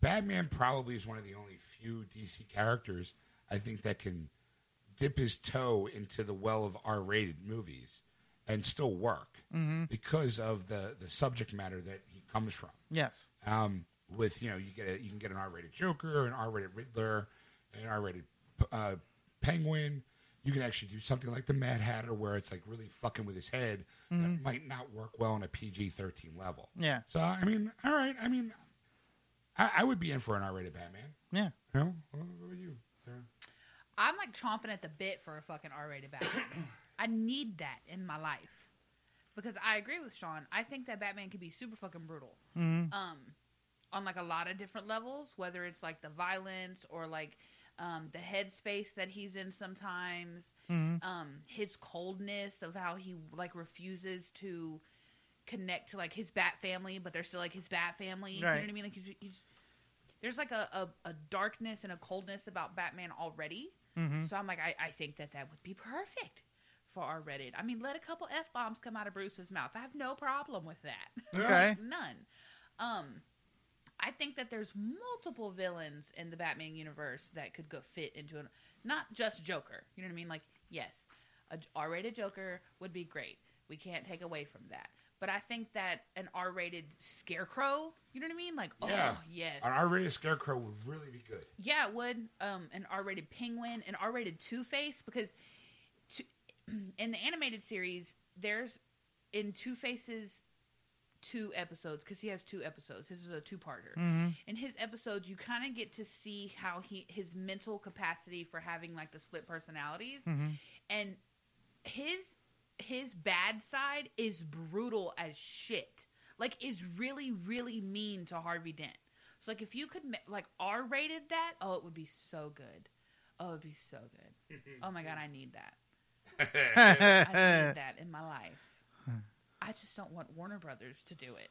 Batman probably is one of the only few DC characters I think that can dip his toe into the well of R-rated movies and still work Mm-hmm. because of the the subject matter that he comes from. yes, um, with you know you get a, you can get an R-rated Joker, an R-rated Riddler, an R-rated uh, Penguin. You can actually do something like the Mad Hatter, where it's like really fucking with his head. That might not work well on a PG-13 level. yeah, So I mean, all right. I mean, I, I would be in for an R-rated Batman. Yeah. You know, what what about you? Sarah? I'm like chomping at the bit for a fucking R-rated Batman. I need that in my life because I agree with Sean. I think that Batman can be super fucking brutal. Mm-hmm. Um, on like a lot of different levels, whether it's like the violence or like um, the headspace that he's in sometimes, Mm-hmm. um, his coldness of how he like refuses to connect to like his Bat family, but they're still like his Bat family. You know what I mean? Like he's, he's there's like a, a, a darkness and a coldness about Batman already. Mm-hmm. So I'm like, I, I think that that would be perfect for R-rated. I mean, let a couple f bombs come out of Bruce's mouth. I have no problem with that. Okay. None. Um, I think that there's multiple villains in the Batman universe that could go fit into an not just Joker. You know what I mean? Like, yes, a R-rated Joker would be great. We can't take away from that. But I think that an R-rated Scarecrow, you know what I mean? Like, Yeah. oh yes, An R-rated Scarecrow would really be good. yeah, it would. Um, an R-rated Penguin, an R-rated Two Face, because two, in the animated series, there's in Two Face's two episodes because he has two episodes. His is a two-parter. In his episodes, you kind of get to see how he his mental capacity for having like the split personalities, and his his bad side is brutal as shit. Like, is really really mean to Harvey Dent. So like if you could like R rated that, oh, it would be so good. Oh, it would be so good. Oh my god, I need that. I need that in my life. I just don't want Warner Brothers to do it.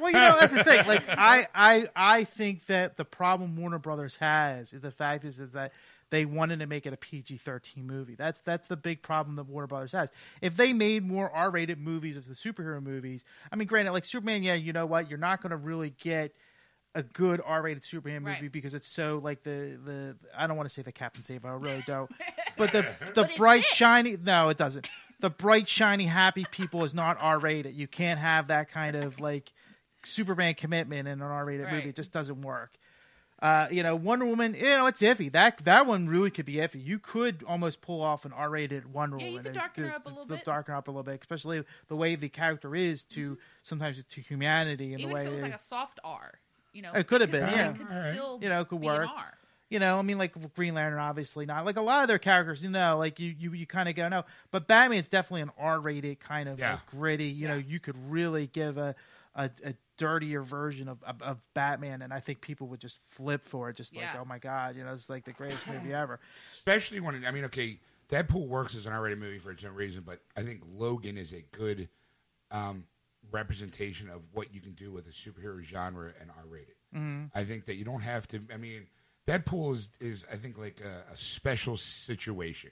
Well, you know that's the thing. Like I, I, I think that the problem Warner Brothers has is the fact is, is that they wanted to make it a PG thirteen movie. That's that's the big problem that Warner Brothers has. If they made more R rated movies of the superhero movies, I mean, granted, like Superman, yeah, you know what, you're not going to really get a good R rated Superman movie Right. because it's so like the the I don't want to say the Captain Save, I really don't. But the the But bright shiny no, it doesn't. The bright shiny happy people is not R rated. You can't have that kind of like Superman commitment in an R rated Right. movie. It just doesn't work. Uh, you know, Wonder Woman, you know, it's iffy. That that one really could be iffy. You could almost pull off an R rated Wonder Yeah, you Woman. could and darken her to- up a little bit. Darken her up a little bit, especially the way the character is to sometimes to humanity and Even the way if it was they- like a soft R, you know, It could have been, it yeah. could Alright. still You know, it could be work. An R. You know, I mean, like Green Lantern, obviously not. Like a lot of their characters, you know, like you you, you kind of go no, but Batman's definitely an R-rated kind of Yeah. like, gritty. You know, you could really give a a, a dirtier version of, of of Batman, and I think people would just flip for it, just like, Yeah. oh my god, you know, it's like the greatest movie ever. especially when I mean, okay, Deadpool works as an R-rated movie for its own reason, but I think Logan is a good um, representation of what you can do with a superhero genre and R-rated. Mm-hmm. I think that you don't have to. I mean, Deadpool is is I think like a, a special situation.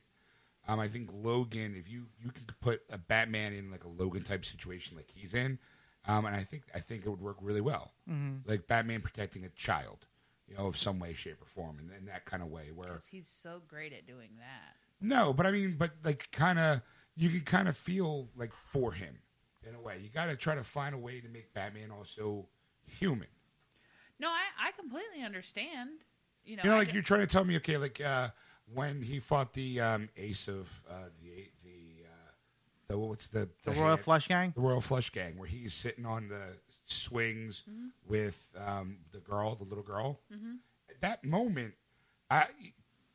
Um, I think Logan, if you you can put a Batman in like a Logan type situation like he's in, um, and I think I think it would work really well. Mm-hmm. Like Batman protecting a child, you know, of some way, shape, or form, and in that kind of way where 'Cause he's so great at doing that. no, but I mean, but like, kind of, you can kind of feel like for him in a way. You got to try to find a way to make Batman also human. No, I, I completely understand. You know, You know, I like ju- you're trying to tell me, okay, like uh, when he fought the um, ace of uh, the the the what's the The Royal hand- Flush Gang. the Royal Flush Gang, where he's sitting on the swings Mm-hmm. with um, the girl, the little girl. At that moment, I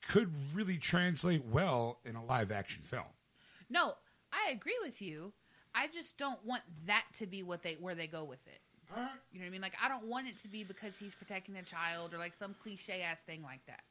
could really translate well in a live action film. no, I agree with you. I just don't want that to be what they where they go with it. You know what I mean? Like I don't want it to be because he's protecting a child or like some cliche ass thing like that.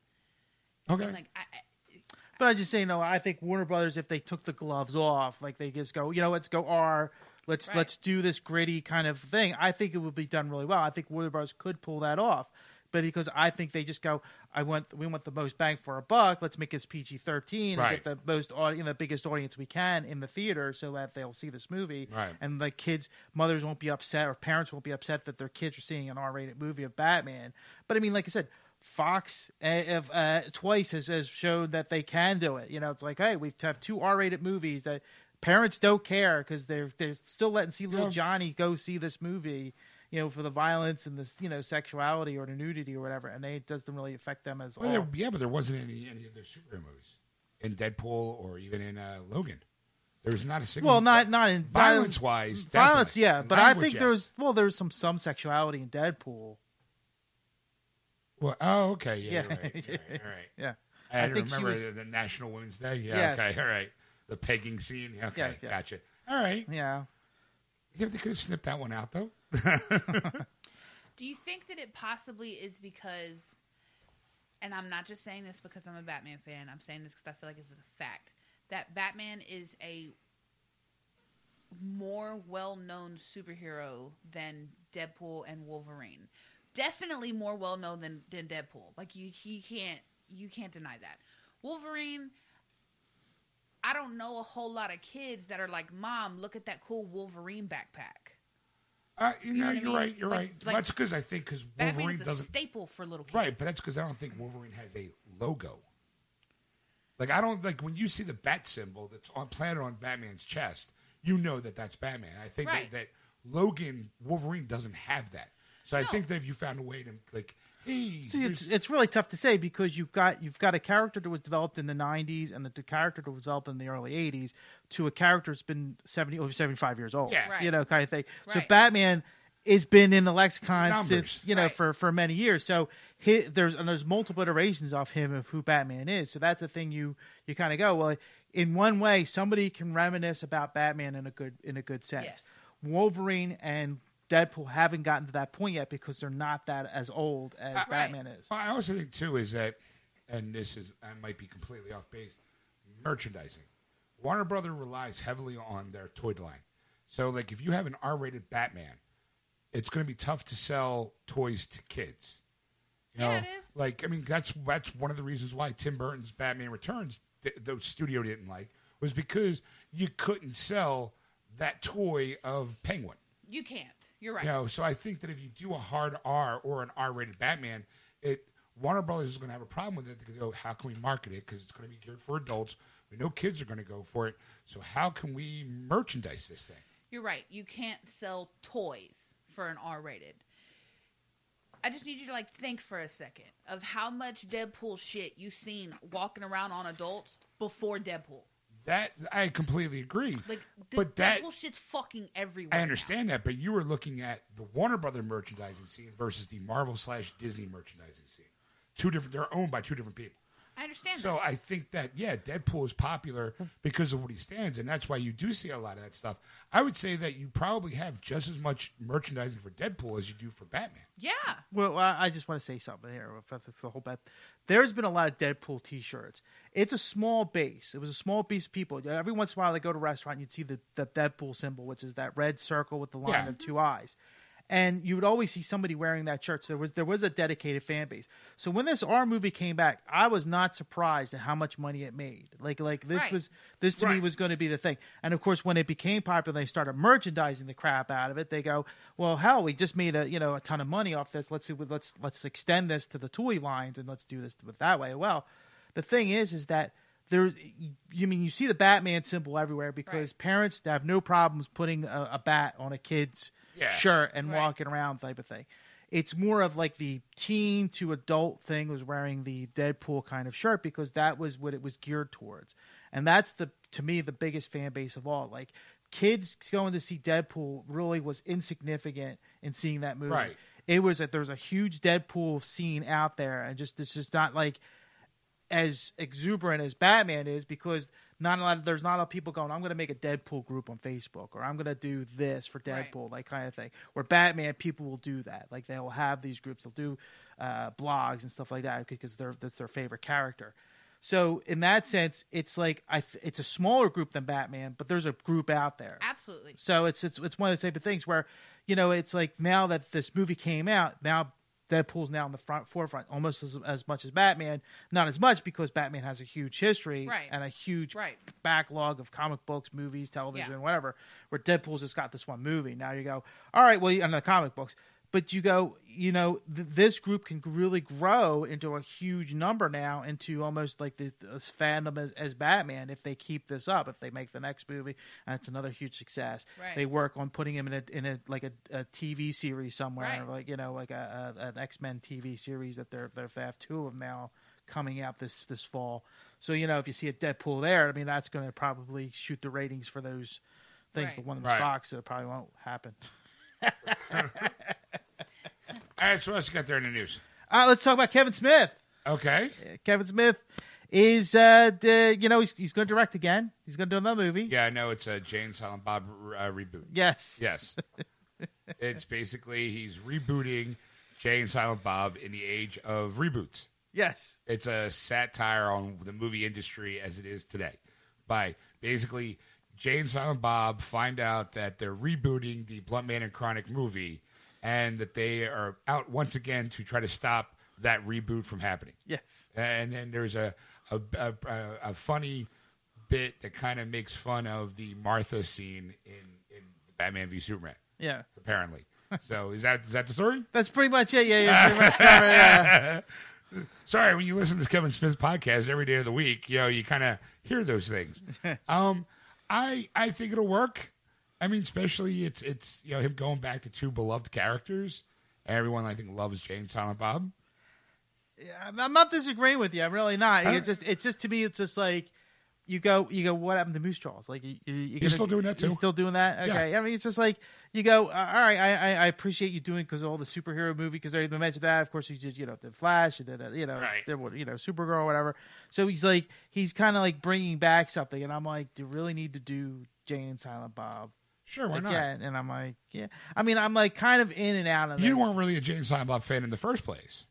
Okay. And, like I, I, But I just say no. I think Warner Brothers, if they took the gloves off, like they just go, you know, let's go R. Let's Right. let's do this gritty kind of thing. I think it would be done really well. I think Warner Brothers could pull that off. But because I think they just go, I want we want the most bang for a buck. Let's make this PG thirteen and Right. get the most audience, the biggest audience we can in the theater, so that they'll see this movie. Right. And the kids, mothers won't be upset, or parents won't be upset that their kids are seeing an R rated movie of Batman. But I mean, like I said, Fox uh, uh, twice has, has showed that they can do it. You know, it's like, hey, we have two R-rated movies that parents don't care because they're they're still letting see little Yeah. Johnny go see this movie. You know, for the violence and this, you know, sexuality or the nudity or whatever, and they, it doesn't really affect them as Well, all. there, yeah, but there wasn't any any of their superhero movies in Deadpool or even in uh, Logan. There was not a single. Well, not not in violence wise. violence, yeah, but I think there's well, there's some some sexuality in Deadpool. Well, oh, okay, yeah, Yeah. You're right, you're right, all right. Yeah, I, I think she remember was- the, the National Women's Day. Yeah, Yes. okay, all right. The pegging scene. Yeah, Okay, Yes, yes. gotcha. All right. yeah. Yeah, they could have snipped that one out though. do you think that it possibly is because? And I'm not just saying this because I'm a Batman fan. I'm saying this because I feel like it's a fact that Batman is a more well-known superhero than Deadpool and Wolverine. Definitely more well-known than than Deadpool. Like you, he can't you can't deny that. Wolverine. I don't know a whole lot of kids that are like, "Mom, look at that cool Wolverine backpack." Uh, you know, know what I you're mean? right. You're Like- right. like- that's because I think because Wolverine a doesn't. staple for little kids. Right, but that's because I don't think Wolverine has a logo. Like I don't like when you see the bat symbol that's on planted on Batman's chest, you know that that's Batman. I think Right. that, that Logan Wolverine doesn't have that. So I think that if you found a way to like, hey, See, it's it's really tough to say because you've got you've got a character that was developed in the '90s and the character that was developed in the early '80s to a character that's been 70 over 75 years old. Yeah. Right. you know, kind of thing. So Right. Batman has been in the lexicon Numbers. since you know Right. for for many years. So he, there's and there's multiple iterations of him of who Batman is. So that's the thing you you kind of go well. In one way, somebody can reminisce about Batman in a good in a good sense. Yes. Wolverine and Deadpool haven't gotten to that point yet because they're not that as old as Right. Batman is. Well, I also think too is that, and this is I might be completely off base. Merchandising, Warner Brother relies heavily on their toy line. So, like, if you have an R-rated Batman, it's going to be tough to sell toys to kids. You know, Yeah, it is. like I mean, that's that's one of the reasons why Tim Burton's Batman Returns, the, the studio didn't like, was because you couldn't sell that toy of Penguin. You can't. You're right. You know, so I think that if you do a hard R or an R-rated Batman, it Warner Brothers is going to have a problem with it. They oh, go, how can we market it? Because it's going to be geared for adults. We know kids are going to go for it. So how can we merchandise this thing? You're right. You can't sell toys for an R rated. I just need you to like think for a second of how much Deadpool shit you've seen walking around on adults before Deadpool. That I completely agree. Like the but that Deadpool shit's fucking everywhere. I now. understand that, but you were looking at the Warner Brother merchandising scene versus the Marvel slash Disney merchandising scene. two different. They're owned by two different people. I understand. So I think that yeah, Deadpool is popular because of what he stands, and that's why you do see a lot of that stuff. I would say that you probably have just as much merchandising for Deadpool as you do for Batman. yeah. Well, I I just want to say something here about the, the whole bit. There's been a lot of Deadpool T-shirts. It's a small base. It was a small base of people. Every once in a while, they go to a restaurant, and you'd see the, the Deadpool symbol, which is that red circle with the line Yeah. of two eyes. And you would always see somebody wearing that shirt. So there was there was a dedicated fan base. So when this R movie came back, I was not surprised at how much money it made. Like like this Right. was this to me was going to be the thing. And of course, when it became popular, they started merchandising the crap out of it. They go, well, hell, we just made a you know a ton of money off this. Let's see, let's let's extend this to the toy lines and let's do this that way. Well, the thing is, is that there's you mean you see the Batman symbol everywhere because Right. parents have no problems putting a, a bat on a kid's Yeah. shirt and Right. walking around type of thing. It's more of like the teen to adult thing was wearing the Deadpool kind of shirt because that was what it was geared towards. And that's the to me the biggest fan base of all. Like kids going to see Deadpool really was insignificant in seeing that movie. Right. It was that there was a huge Deadpool scene out there and just this is not like as exuberant as Batman is because not a lot there's not a lot of people going, I'm gonna make a Deadpool group on Facebook or I'm gonna do this for Right. Deadpool, like kind of thing. Where Batman people will do that. Like they will have these groups, they'll do uh, blogs and stuff like that because they're that's their favorite character. So in that sense, it's like I th- it's a smaller group than Batman, but there's a group out there. Absolutely. So it's it's it's one of the type of things where, you know, it's like now that this movie came out, now Deadpool's now in the front forefront almost as, as much as Batman. Not as much because Batman has a huge history Right. and a huge Right. backlog of comic books, movies, television, Yeah. whatever. Where Deadpool's just got this one movie. Now you go, all right, well, on the comic books. But you go, you know, th- this group can really grow into a huge number now, into almost like this, this fandom as, as Batman if they keep this up. If they make the next movie and it's another huge success, Right. they work on putting him in a in a like a, a TV series somewhere, Right. like you know, like a, a an X Men TV series that they're, they're they have two of them now coming out this this fall. So you know, if you see a Deadpool there, I mean, that's going to probably shoot the ratings for those things. Right. But one of them's Right. Fox, so it probably won't happen. All right, so what else you got there in the news? Uh, let's talk about Kevin Smith. Okay, Uh, Kevin Smith is, uh, d- you know, he's, he's going to direct again. He's going to do another movie. yeah, I know it's a Jay and Silent Bob uh, reboot. Yes. Yes, it's basically he's rebooting Jay and Silent Bob in the age of reboots. Yes. It's a satire on the movie industry as it is today. By basically, Jay and Silent Bob find out that they're rebooting the Bluntman and Chronic movie, and that they are out once again to try to stop that reboot from happening. Yes. And then there's a a, a, a, funny bit that kind of makes fun of the Martha scene in, in Batman v Superman. Yeah. Apparently, so is that is that the story? That's pretty much it. Yeah. Yeah. Pretty much covered, yeah. Sorry, when you listen to Kevin Smith's podcast every day of the week, you know you kind of hear those things. um, I I think it'll work. I mean, especially it's it's you know him going back to two beloved characters. Everyone I think loves Jay and Silent Bob. Yeah, I'm- not disagreeing with you. I'm really not. It's just, it's just to me, it's just like you go, you go. What happened to Moose Jaws? Like you, you, you're He's still doing that, He's too. still doing that. Okay. I mean, it's just like you go. Uh, all right, I, I, I appreciate you doing because all the superhero movie because they even mentioned that. Of course, you did, you know, the Flash, and then uh, you know, Right. what- you know, Supergirl, or whatever. So he's like, he's kind of like bringing back something, and I'm like, do you really need to do Jay and Silent Bob? Sure, why not? And I'm like, yeah. I mean, I'm like kind of in and out of You this. weren't really a Jay and Silent Bob fan in the first place.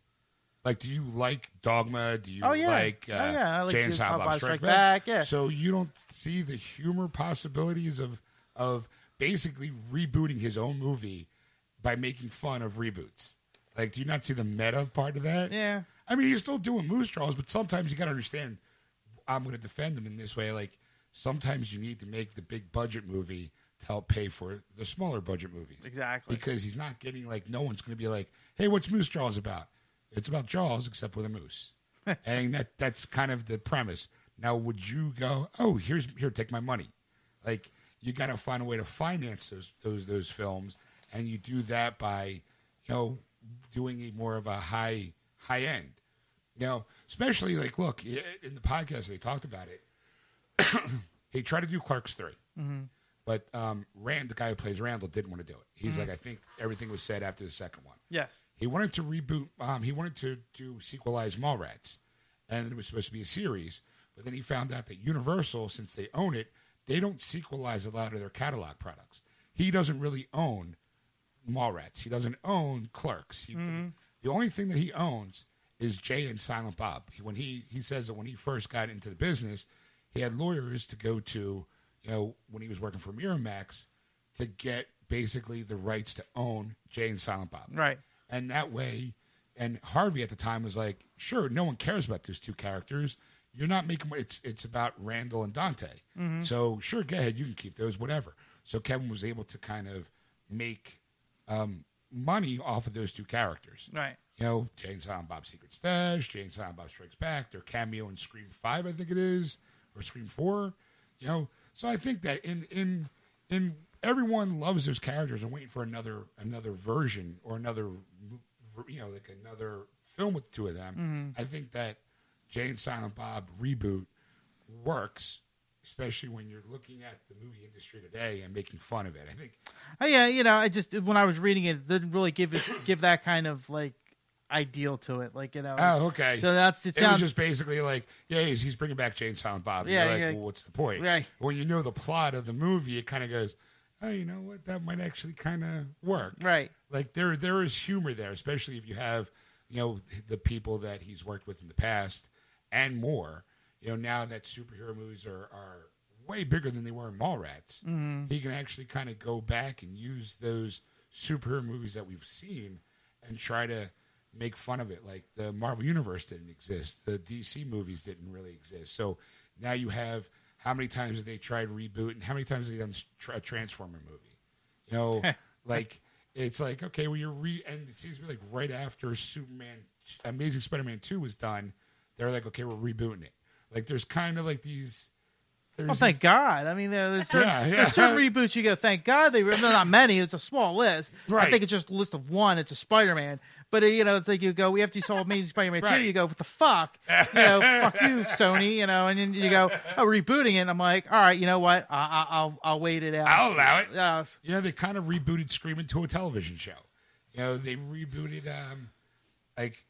Like, do you like Dogma? Do you Oh, yeah. like, uh, Oh, yeah. I like Jane Jay and Silent Bob Strike Strike Back? Back, yeah. So you don't see the humor possibilities of of basically rebooting his own movie by making fun of reboots. Like, do you not see the meta part of that? Yeah. I mean, he's still doing Moose Jaws, but sometimes you got to understand. I'm going to defend him in this way. Like, sometimes you need to make the big budget movie to help pay for the smaller budget movies Exactly. because he's not getting like no one's going to be like, "Hey, what's Moose Jaws about?" It's about Jaws except with a moose, and that that's kind of the premise. Now, would you go, "Oh, here's here, take my money"? Like you got to find a way to finance those those those films, and you do that by, you know, doing a more of a high high end. You know, especially like, look in the podcast they talked about it. he tried to do Clerks 3 But um, Rand, the guy who plays Randall, didn't want to do it. He's like, I think everything was said after the second one. Yes. He wanted to reboot. Um, he wanted to do sequelize Mallrats, and it was supposed to be a series. But then he found out that Universal, since they own it, they don't sequelize a lot of their catalog products. He doesn't really own Mallrats. He doesn't own Clerks. He, mm-hmm. The only thing that he owns is Jay and Silent Bob. He, when he he says that when he first got into the business, he had lawyers to go to, you know, when he was working for Miramax, to get basically the rights to own Jay and Silent Bob. Right. And that way, and Harvey at the time was like, sure, no one cares about those two characters. You're not making it's it's about Randall and Dante. So sure, go ahead, you can keep those, whatever. So Kevin was able to kind of make um, money off of those two characters. Right. You know, Jay and Silent Bob's Secret Stash, Jay and Silent Bob Strikes Back, their cameo in Scream Five, I think it is, or Scream Four. You know, so I think that in in in everyone loves those characters and waiting for another another version or another you know like another film with the two of them. I think that Jay and Silent Bob reboot works, especially when you're looking at the movie industry today and making fun of it. I think Oh, yeah, you know, I just when I was reading it, it didn't really give it give that kind of like ideal to it, like you know. Oh, okay. So that's it. it Sounds was just basically like, yeah, he's, he's bringing back Jay and Silent Bob. And Yeah, like, well, what's the point? Right. When you know the plot of the movie, it kind of goes, oh, you know what? That might actually kind of work. right. Like there, there is humor there, especially if you have, you know, the people that he's worked with in the past and more. You know, now that superhero movies are are way bigger than they were in Mallrats, Mm-hmm. he can actually kind of go back and use those superhero movies that we've seen and try to make fun of it. Like the Marvel Universe didn't exist, the DC movies didn't really exist. So now you have how many times have they tried reboot and How many times have they done a Transformer movie? You know, like it's like okay, well you're re and it seems to be like right after Superman, Amazing Spider-Man two was done, they're like okay, we're rebooting it. Like there's kind of like these. There's Well, thank this- God. I mean, there, there's certain, Yeah, yeah. there's certain reboots you go. Thank God they. They're not many. It's a small list. Right. I think it's just a list of one. It's a Spider-Man. But you know, it's like you go. We have to saw Amazing Spider-Man two. You go, what the fuck? You know, fuck you, Sony. You know, and then you go, oh, rebooting it. And I'm like, all right, you know what? I, I, I'll I'll wait it out. I'll allow it. Yeah. You know, they kind of rebooted Scream into a television show. You know, they rebooted um, like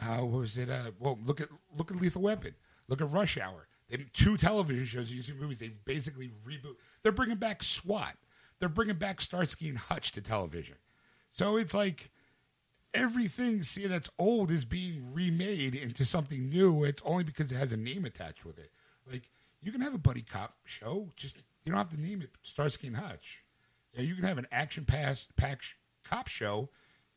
uh, what was it? Uh, well, look at look at Lethal Weapon. Look at Rush Hour. They two television shows using movies. They basically reboot. They're bringing back SWAT. They're bringing back Starsky and Hutch to television. So it's like everything see that's old is being remade into something new. It's only because it has a name attached with it. Like you can have a buddy cop show, just you don't have to name it Starsky and Hutch. You can have an action pass pack cop show.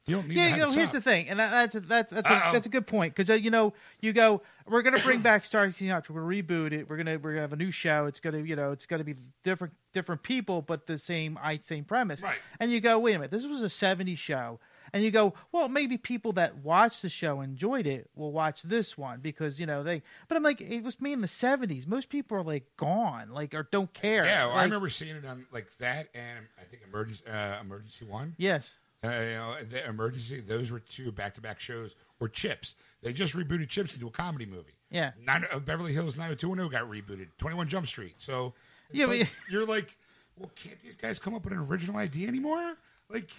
You don't need Yeah, to you know, here's the thing, and that, that's a, that's that's a, that's a good point because uh, you know you go we're gonna bring back Star Hutch, we're gonna reboot it, we're gonna we're gonna have a new show. It's gonna you know it's gonna be different different people, but the same I same premise. Right. And you go, wait a minute, this was a '70s show, and you go, well, maybe people that watched the show enjoyed it will watch this one because you know they. But I'm like, it was me in the '70s. Most people are like gone, like or don't care. Yeah, well, I remember seeing it on like that, and I think emergency uh, emergency one. Yes. Uh, you know, the emergency. Those were two back to back shows. Or Chips. They just rebooted Chips into a comedy movie. Yeah. Nine, uh, Beverly Hills 90210 got rebooted. 21 Jump Street. So Yeah, like- you're like, well, can't these guys come up with an original idea anymore? Like,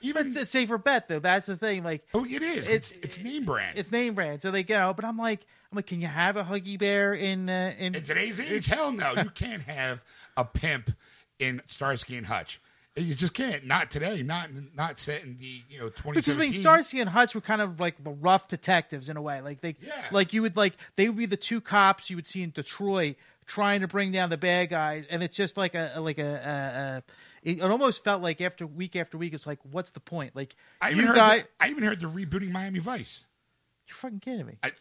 even It's a safer bet though. That's the thing. Like oh, it is. It's it's, name brand. it's name brand, so they get out. But I'm like, I'm like, can you have a Huggy Bear in uh, in? In today's age, hell no. You can't have a pimp in Starsky and Hutch. You just can't. Not today. Not not set in the you know 2017. because I mean, Starsky and Hutch were kind of like the rough detectives in a way. Like they, Yeah. like you would like they would be the two cops you would see in Detroit trying to bring down the bad guys, and it's just like a like a. a, a it, it almost felt like after week after week, it's like, what's the point? Like I even you heard. guys, the- I even heard the rebooting Miami Vice. you're fucking kidding me. I,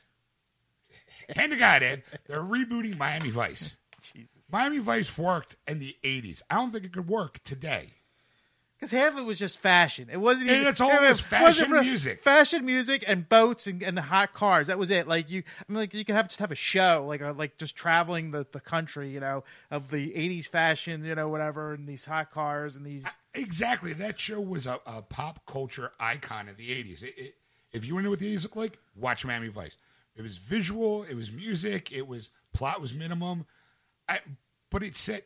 Hand to God, Ed. They're rebooting Miami Vice. Jesus. Miami Vice worked in the 80s. I don't think it could work today. Because half of it was just fashion. It wasn't And even. it's all it was fashion music. fashion music, and boats and, and hot cars. That was it. Like you, I mean, like you could have just have a show, like a, like just traveling the, the country, you know, of the '80s fashion, you know, whatever, and these hot cars and these. Exactly. That show was a, a pop culture icon of the 80s. It, it, if you want to know what the 80s look like, watch Miami Vice. It was visual, it was music, it was plot was minimum. I, but it set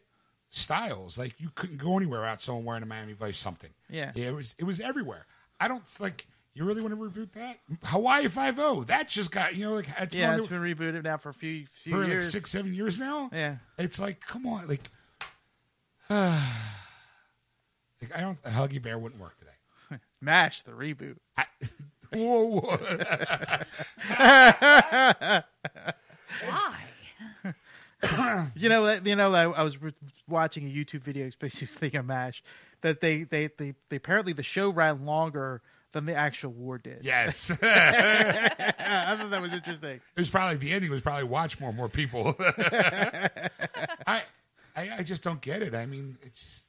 styles. Like you couldn't go anywhere without someone wearing a Miami Vice something. Yeah. it was it was everywhere. I don't like. You really want to reboot that? Hawaii Five O. That just got you know like it's Yeah, it's been rebooted now for a few few for like six seven years now. Yeah. it's like come on, like. like I don't. Huggy Bear wouldn't work today. Mash the reboot. I, whoa, whoa. Why? You know, you know, I, I was watching a YouTube video specifically on Mash that they, they, they, they apparently the show ran longer than the actual war did. yes, I thought that was interesting. It was probably the ending was probably watch more more people. I, I I just don't get it. I mean, it's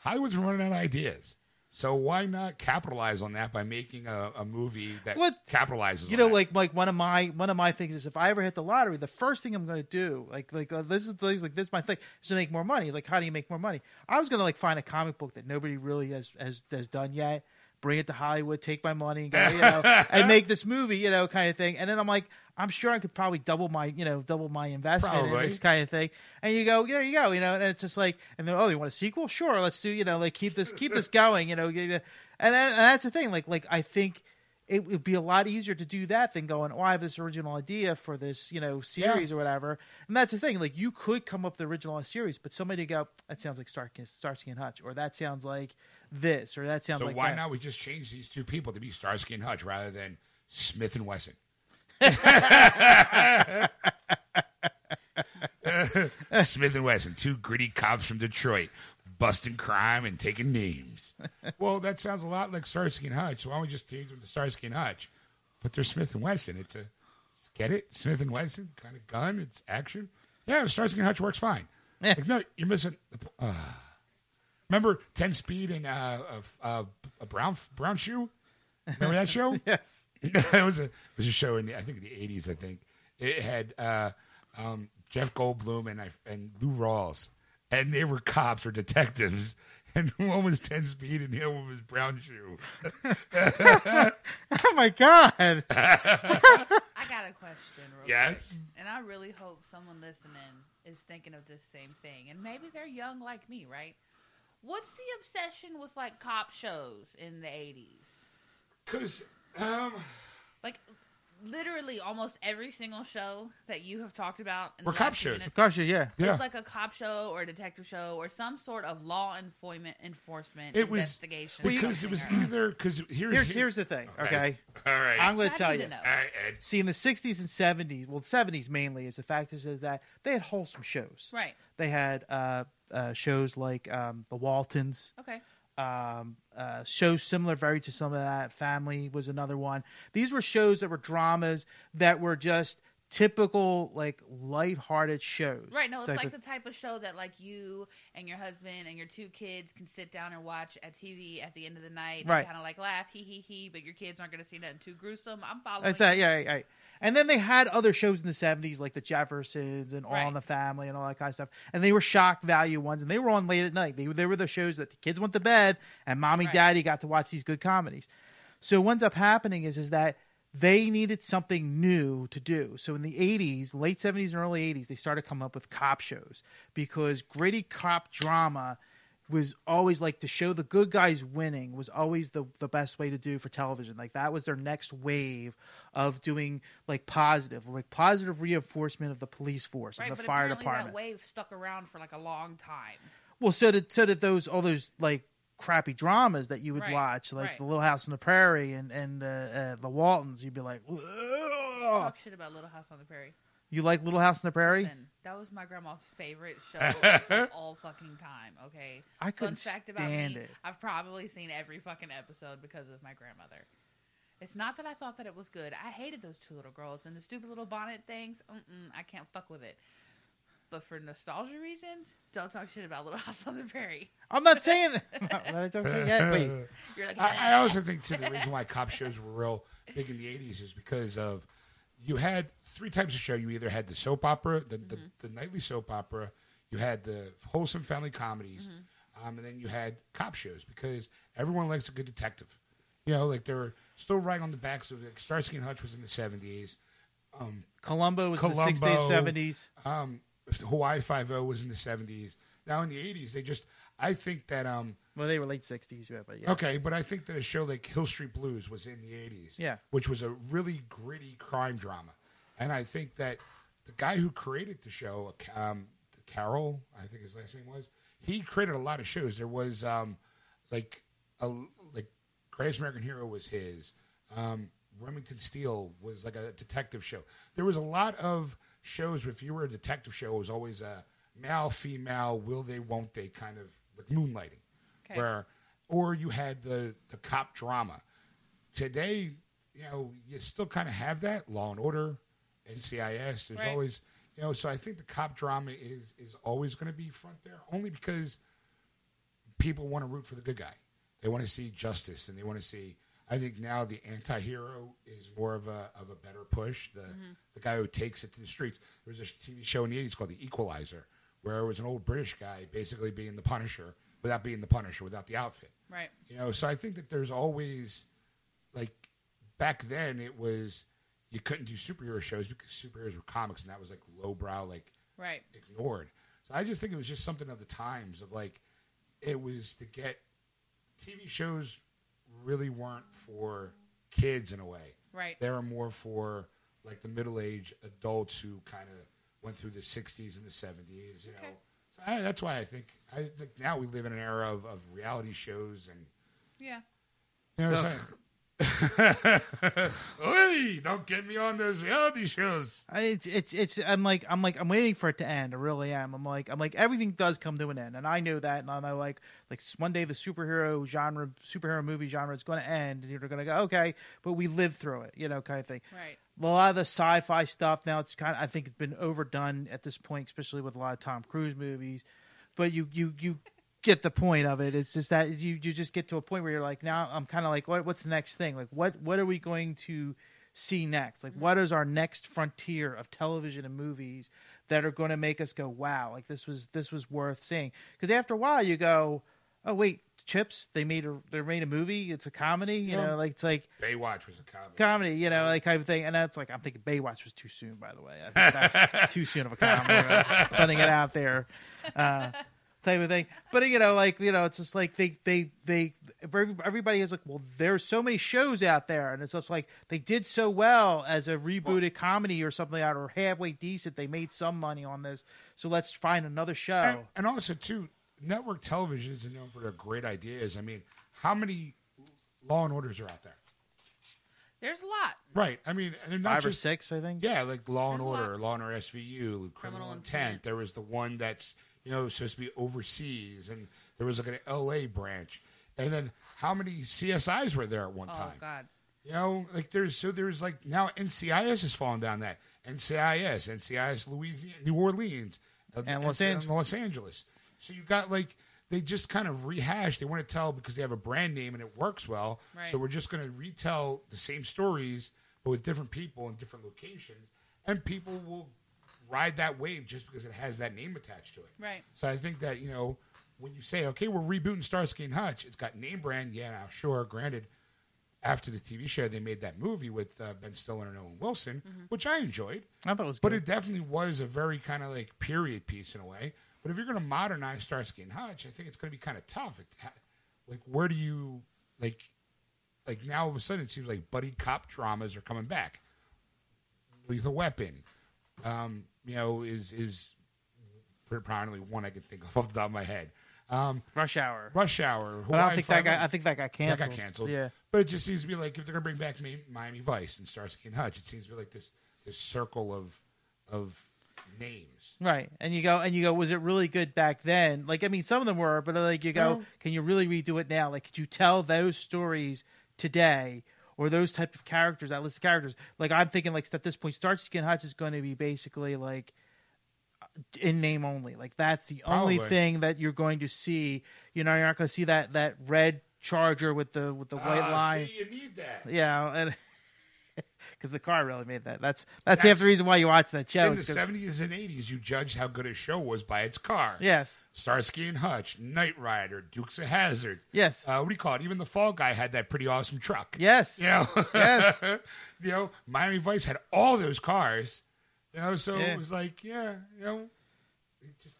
Hollywood's running out of ideas. So why not capitalize on that by making a, a movie that What- capitalizes? You on know, that? like like one of my one of my things is if I ever hit the lottery, the first thing I'm going to do, like like uh, this is things like this is my thing, is to make more money. Like how do you make more money? I was going to like find a comic book that nobody really has has has done yet. Bring it to Hollywood, take my money, and go, you know, and make this movie, you know, kind of thing. And then I'm like, I'm sure I could probably double my, you know, double my investment in this kind of thing. And you go, there you go, you know, and it's just like, and then oh, you want a sequel? Sure, let's do, you know, like keep this keep this going, you know, and, and that's the thing, like like I think it would be a lot easier to do that than going, oh, I have this original idea for this, you know, series or whatever. And that's the thing, like you could come up with the original series, but somebody go, that sounds like Starsky, Starsky and Hutch, or that sounds like this, or that sounds so like why that. not we just change these two people to be Starsky and Hutch rather than Smith and Wesson? Smith and Wesson, two gritty cops from Detroit, busting crime and taking names. well, that sounds a lot like Starsky and Hutch. Why don't we just change them to Starsky and Hutch? But they're Smith and Wesson. It's a get it Smith and Wesson kind of gun. It's action. Yeah, Starsky and Hutch works fine. Yeah. Like, no, you're missing. Uh, remember Ten Speed and uh, uh, uh, a brown brown shoe. Remember that show? Yes. it was a it was a show in the, I think the eighties. I think it had uh, um, Jeff Goldblum and I, and Lou Rawls, and they were cops or detectives, and one was Ten Speed and the other one was Brown Shoe. Oh my god. I got a question. Real Yes. quick. And I really hope someone listening is thinking of this same thing. And maybe they're young like me, right? What's the obsession with like cop shows in the 80s? Because um, Like literally almost every single show that you have talked about in Were the cop last few shows. minutes Gosh, yeah. yeah, It's like a cop show or a detective show or some sort of law enforcement enforcement it was investigation. because it was something or other. either because here's Here's here's the thing, okay? all right, I'm going I to tell need you. to know. all right, Ed. See, in the 60s and 70s, well, 70s mainly, is the fact is that they had wholesome shows. Right. They had uh, uh, shows like um, The Waltons, Okay. Um, uh, shows similar very to some of that. Family was another one. These were shows that were dramas that were just typical, like, lighthearted shows. Right. No, it's like of- the type of show that like you and your husband and your two kids can sit down and watch at TV at the end of the night. Right. And kind of like laugh, hee hee hee, but your kids aren't going to see nothing too gruesome. I'm following. That's that, yeah, right, right. And then they had other shows in the seventies, like the Jeffersons and All in the Family and all that kind of stuff. And they were shock value ones, and they were on late at night. They they were the shows that the kids went to bed, and mommy, Right. daddy got to watch these good comedies. So what ends up happening is is that they needed something new to do. So in the eighties, late seventies and early eighties, they started coming up with cop shows because gritty cop drama was always like to show the good guys winning was always the the best way to do for television. Like that was their next wave of doing like positive, like positive reinforcement of the police force Right, and the but fire department. that wave stuck around for like a long time. Well, so did so did those all those like crappy dramas that you would Right, watch, like right. the Little House on the Prairie and and uh, uh, the Waltons. You'd be like, "Ugh." Talk shit about Little House on the Prairie. you like Little House on the Prairie? Listen, that was my grandma's favorite show of all fucking time. Okay, I couldn't Fun fact about stand me: it. I've probably seen every fucking episode because of my grandmother. It's not that I thought that it was good. I hated those two little girls and the stupid little bonnet things. Mm-mm, I can't fuck with it. But for nostalgia reasons, don't talk shit about Little House on the Prairie. I'm not saying that. I don't forget. Wait, You're like, I, I also think too the reason why cop shows were real big in the '80s is because of you had three types of show. You either had the soap opera, the the, the nightly soap opera, you had the wholesome family comedies, um, and then you had cop shows because everyone likes a good detective. You know, like they're still right on the backs of like Starsky and Hutch was in the '70s. Columbo was in the 60s, 70s. Um, Hawaii Five O was in the '70s. Now in the '80s, they just I think that um Well, they were late '60s, yeah, but yeah. okay, but I think that a show like Hill Street Blues was in the '80s, Yeah. which was a really gritty crime drama, and I think that the guy who created the show, um, Carol, I think his last name was, he created a lot of shows. There was um like a like Greatest American Hero was his. Um, Remington Steele was like a detective show. There was a lot of shows. If you were a detective show, it was always a male, female, will they, won't they, kind of like moonlighting, Okay. where, or you had the the cop drama. Today, you know, you still kind of have that Law and Order, NCIS. There's Right. always, you know, so I think the cop drama is is always going to be front there, only because people want to root for the good guy. They want to see justice, and they want to see. I think now the anti-hero is more of a of a better push. The mm-hmm. the guy who takes it to the streets. There was a TV show in the eighties called The Equalizer, where it was an old British guy basically being the Punisher without being the Punisher, without the outfit. Right. You know, so I think that there's always like back then it was you couldn't do superhero shows because superheroes were comics and that was like lowbrow, like Right. ignored. So I just think it was just something of the times of like it was to get TV shows really weren't for kids in a way. Right. They were more for like the middle aged adults who kind of went through the 60s and the 70s, you know. Okay. So I, that's why I think I think now we live in an era of, of reality shows and Yeah. you know what I'm saying? Hey, don't get me on those reality shows. I- It's it's it's I'm like I'm like I'm waiting for it to end. I really am. I'm like I'm like everything does come to an end, and I know that, and I know like like one day the superhero genre, superhero movie genre is going to end, and you're going to go okay, but we lived through it, you know, kind of thing. Right. A lot of the sci-fi stuff now it's kind of I think it's been overdone at this point, especially with a lot of Tom Cruise movies. But you you you get the point of it. It's just that you you just get to a point where you're like now I'm kind of like what what's the next thing? Like what what are we going to see next? Like what is our next frontier of television and movies that are going to make us go wow, like this was this was worth seeing. Cuz after a while you go, "Oh wait, Chips, they made a they made a movie. It's a comedy, you Yeah. know, like it's like Baywatch was a comedy. comedy, you know, like kind of thing. And that's like I'm thinking Baywatch was too soon, by the way. I think that's too soon of a comedy, putting it out there, uh, type of thing. But you know, like you know, it's just like they they they everybody is like, well, there's so many shows out there, and it's just like they did so well as a rebooted comedy or something out or halfway decent. They made some money on this, so let's find another show. And, and also, too, network television is known for their great ideas. I mean, how many Law and Orders are out there? There's a lot. Right. I mean, and they're not Five or six, I think. yeah, like Law and There's a Order, lot. Law and Order SVU, Criminal, Criminal Intent. Intent. There was the one that's you know supposed to be overseas, and there was like an LA branch. And then how many CSIs were there at one Oh time? Oh God. You know, like there's so there's like now NCIS has fallen down that NCIS, NCIS Louisiana, New Orleans, uh, And Los Angeles. Los Angeles. So you got like they just kind of rehash. They want to tell because they have a brand name and it works well. Right. So we're just going to retell the same stories but with different people in different locations, and people will ride that wave just because it has that name attached to it. Right. So I think that you know when you say, okay, we're rebooting Starsky and Hutch, it's got name brand. Yeah, now sure, granted, after the TV show, they made that movie with uh, Ben Stiller and Owen Wilson, which I enjoyed. I thought it was But it definitely was a very kind of like period piece in a way. But if you're going to modernize Starsky and Hutch, I think it's going to be kind of tough. It, like, where do you like? Like now, all of a sudden, it seems like buddy cop dramas are coming back. Lethal Weapon, um, you know, is is probably one I can think of off the top of my head. Um, Rush Hour. Rush Hour. But I don't think that got. I think that got canceled. That canceled. got canceled. Yeah. But it just seems to be like if they're gonna bring back Miami Vice and Starsky and Hutch, it seems to be like this this circle of of names. Right, and you go and you go. Was it really good back then? Like, I mean, some of them were, but like you go, No. can you really redo it now? Like, could you tell those stories today, or those type of characters, that list of characters? Like, I'm thinking, like at this point, Starsky and Hutch is going to be basically like in name only. Like, that's the only thing that you're going to see. You know, you're not going to see that that red Charger with the with the white Ah, line. See, you need that. Yeah, and because the car really made that. That's that's, half That's- the reason why you watch that show. In the seventies and eighties, you judged how good a show was by its car. Yes. Starsky and Hutch, Knight Rider, Dukes of Hazzard. Yes. Uh, what do you call it? Even the Fall Guy had that pretty awesome truck. Yes. You know, Yes. you know, Miami Vice had all those cars. You know, so Yeah. it was like, yeah, you know,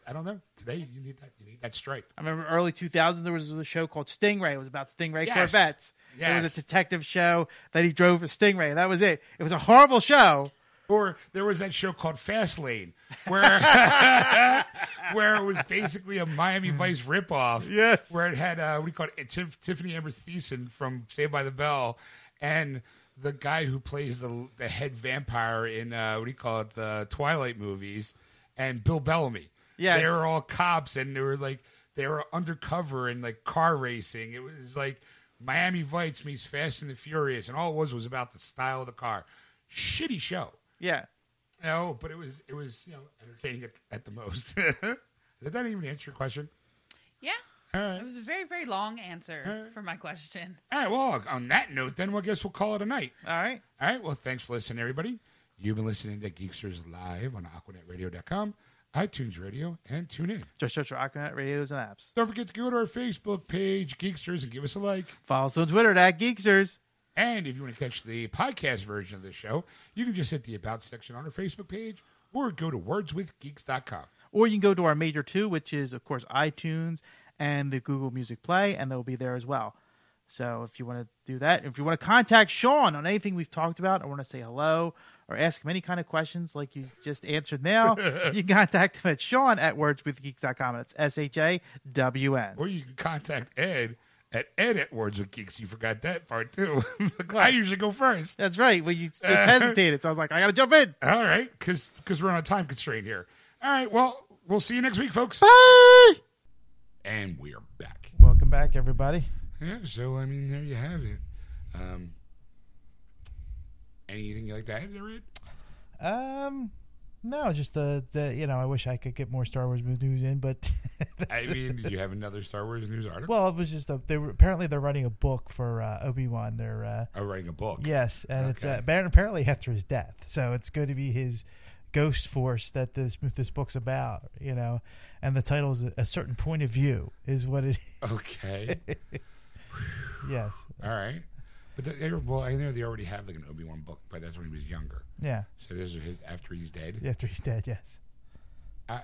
I don't know. Today you need that you need that stripe. I remember early 2000s there was a show called Stingray. It was about Stingray Yes. Corvettes. It was a detective show that he drove a Stingray. That was it. It was a horrible show. Or there was that show called Fast Lane, where where it was basically a Miami Vice ripoff. Yes. where it had uh, what do you call it? Tif- Tiffany Amber Thiessen from Saved by the Bell, and the guy who plays the the head vampire in uh, what do you call it? The Twilight movies, and Bill Bellamy. Yes. they were all cops, and they were like they were undercover and like car racing. It was like Miami Vice meets Fast and the Furious, and all it was was about the style of the car. Shitty show. Yeah. No, but it was it was you know entertaining at, at the most. Did that even answer your question? Yeah. All right. It was a very, very long answer Alright. for my question. All right. Well, on that note, then we'll guess we'll call it a night. All right. All right. Well, thanks for listening, everybody. You've been listening to Geeksters Live on AquanetRadio.com, iTunes Radio, and tune in. Just search for Aquanet radios and apps. Don't forget to go to our Facebook page, Geeksters, and give us a like. Follow us on Twitter at Geeksters. And if you want to catch the podcast version of the show, you can just hit the About section on our Facebook page or go to wordswithgeeks.com. Or you can go to our major two, which is, of course, iTunes and the Google Music Play, and they'll be there as well. So if you want to do that, if you want to contact Shawn on anything we've talked about, or want to say hello, or ask him any kind of questions like you just answered now, you can contact him at Shawn at wordswithgeeks.com. That's S H A W N. Or you can contact Ed at Ed at Words with Geeks. You forgot that part too. I usually go first. That's right. Well, you just hesitated. So I was like, I got to jump in. All right, because we're on a time constraint here. All right, well, we'll see you next week, folks. Bye. And we're back. Welcome back, everybody. Yeah, so I mean, there you have it. Um, anything you like to add there, Ed? Um, no, just uh, the, you know, I wish I could get more Star Wars news in, but I mean, did you have another Star Wars news article? well, it was just a, they were apparently they're writing a book for uh, Obi Wan. They're uh, I'm writing a book. yes, and it's uh, apparently- after his death, so it's going to be his ghost force that this this book's about. You know, and the title is a, a certain point of view is what it. Okay. yes, All right. But the, they- well, I know they already have like an Obi Wan book, but that's when he was younger. yeah, So this is his after he's dead. after he's dead. Yes, I,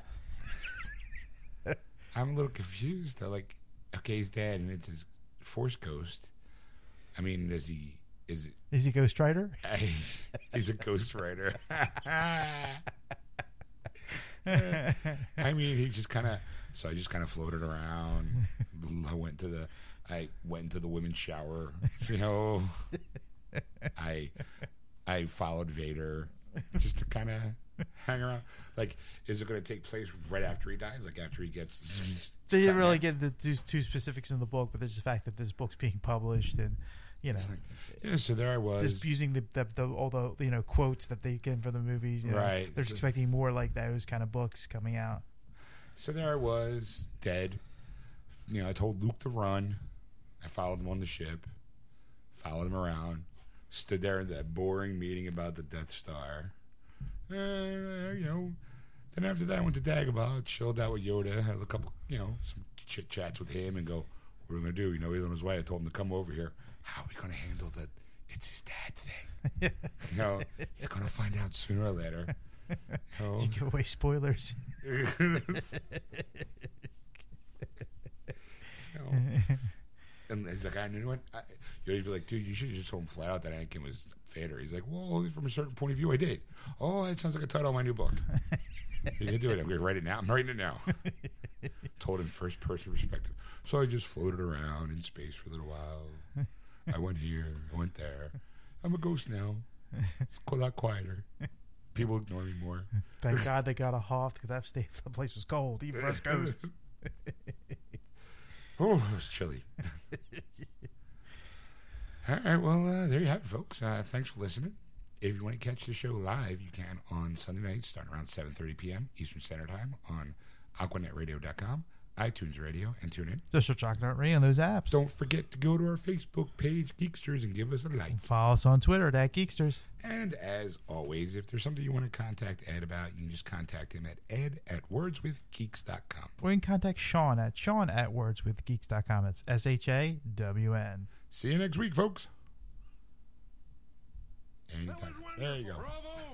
I'm a little confused. Though. Like, okay, he's dead, and it's his Force ghost. I mean, is he? Is it? is he Ghost Rider? he's a ghost writer. I mean, he just kind of. So I just kind of floated around. Went to the. I went into the women's shower. You know. I. I followed Vader, just to kind of hang around. Like, is it going to take place right after he dies? Like after he gets. They didn't really get the two, two specifics in the book, but there's the fact that this book's being published, and you know, Yeah, so there I was. just using the, the, the all the you know quotes that they get for the movies. You know, Right. They're expecting more like those kind of books coming out. So there I was, dead. You know, I told Luke to run. I followed him on the ship, followed him around, stood there in that boring meeting about the Death Star. Uh, you know, then after that, I went to Dagobah, chilled out with Yoda, had a couple, you know, some chit chats with him, and go, "What are we gonna do?" You know, he's on his way. I told him to come over here. How are we gonna handle that? It's his dad thing. you know, he's gonna find out sooner or later. You know? You give away spoilers. know. and he's like, I knew it. I, you'd be like, dude, you should have just told him flat out that Anakin was Vader. He's like, well, from a certain point of view, I did. Oh, that sounds like a title of my new book. you can do it. I'm going to write it now. I'm writing it now. Told in first person perspective. So I just floated around in space for a little while. I went here, I went there. I'm a ghost now. It's a lot quieter. People ignore me more. Thank God they got a Hoth because that sta- the place was cold, even for us ghosts. Oh, it was chilly. All right, well, uh, there you have it, folks. Uh, thanks for listening. If you want to catch the show live, you can on Sunday nights, starting around 7.30 p.m. Eastern Standard Time on AquanetRadio.com, iTunes Radio, and tune in. Just search Rocket Ray on those apps. Don't forget to go to our Facebook page, Geeksters, and give us a like. Follow us on Twitter at Geeksters. And as always, if there's something you want to contact Ed about, you can just contact him at ed at wordswithgeeks.com. Or you can contact Shawn at Shawn at wordswithgeeks.com. It's S H A W N. See you next week, folks. Anytime. There you go. Bravo!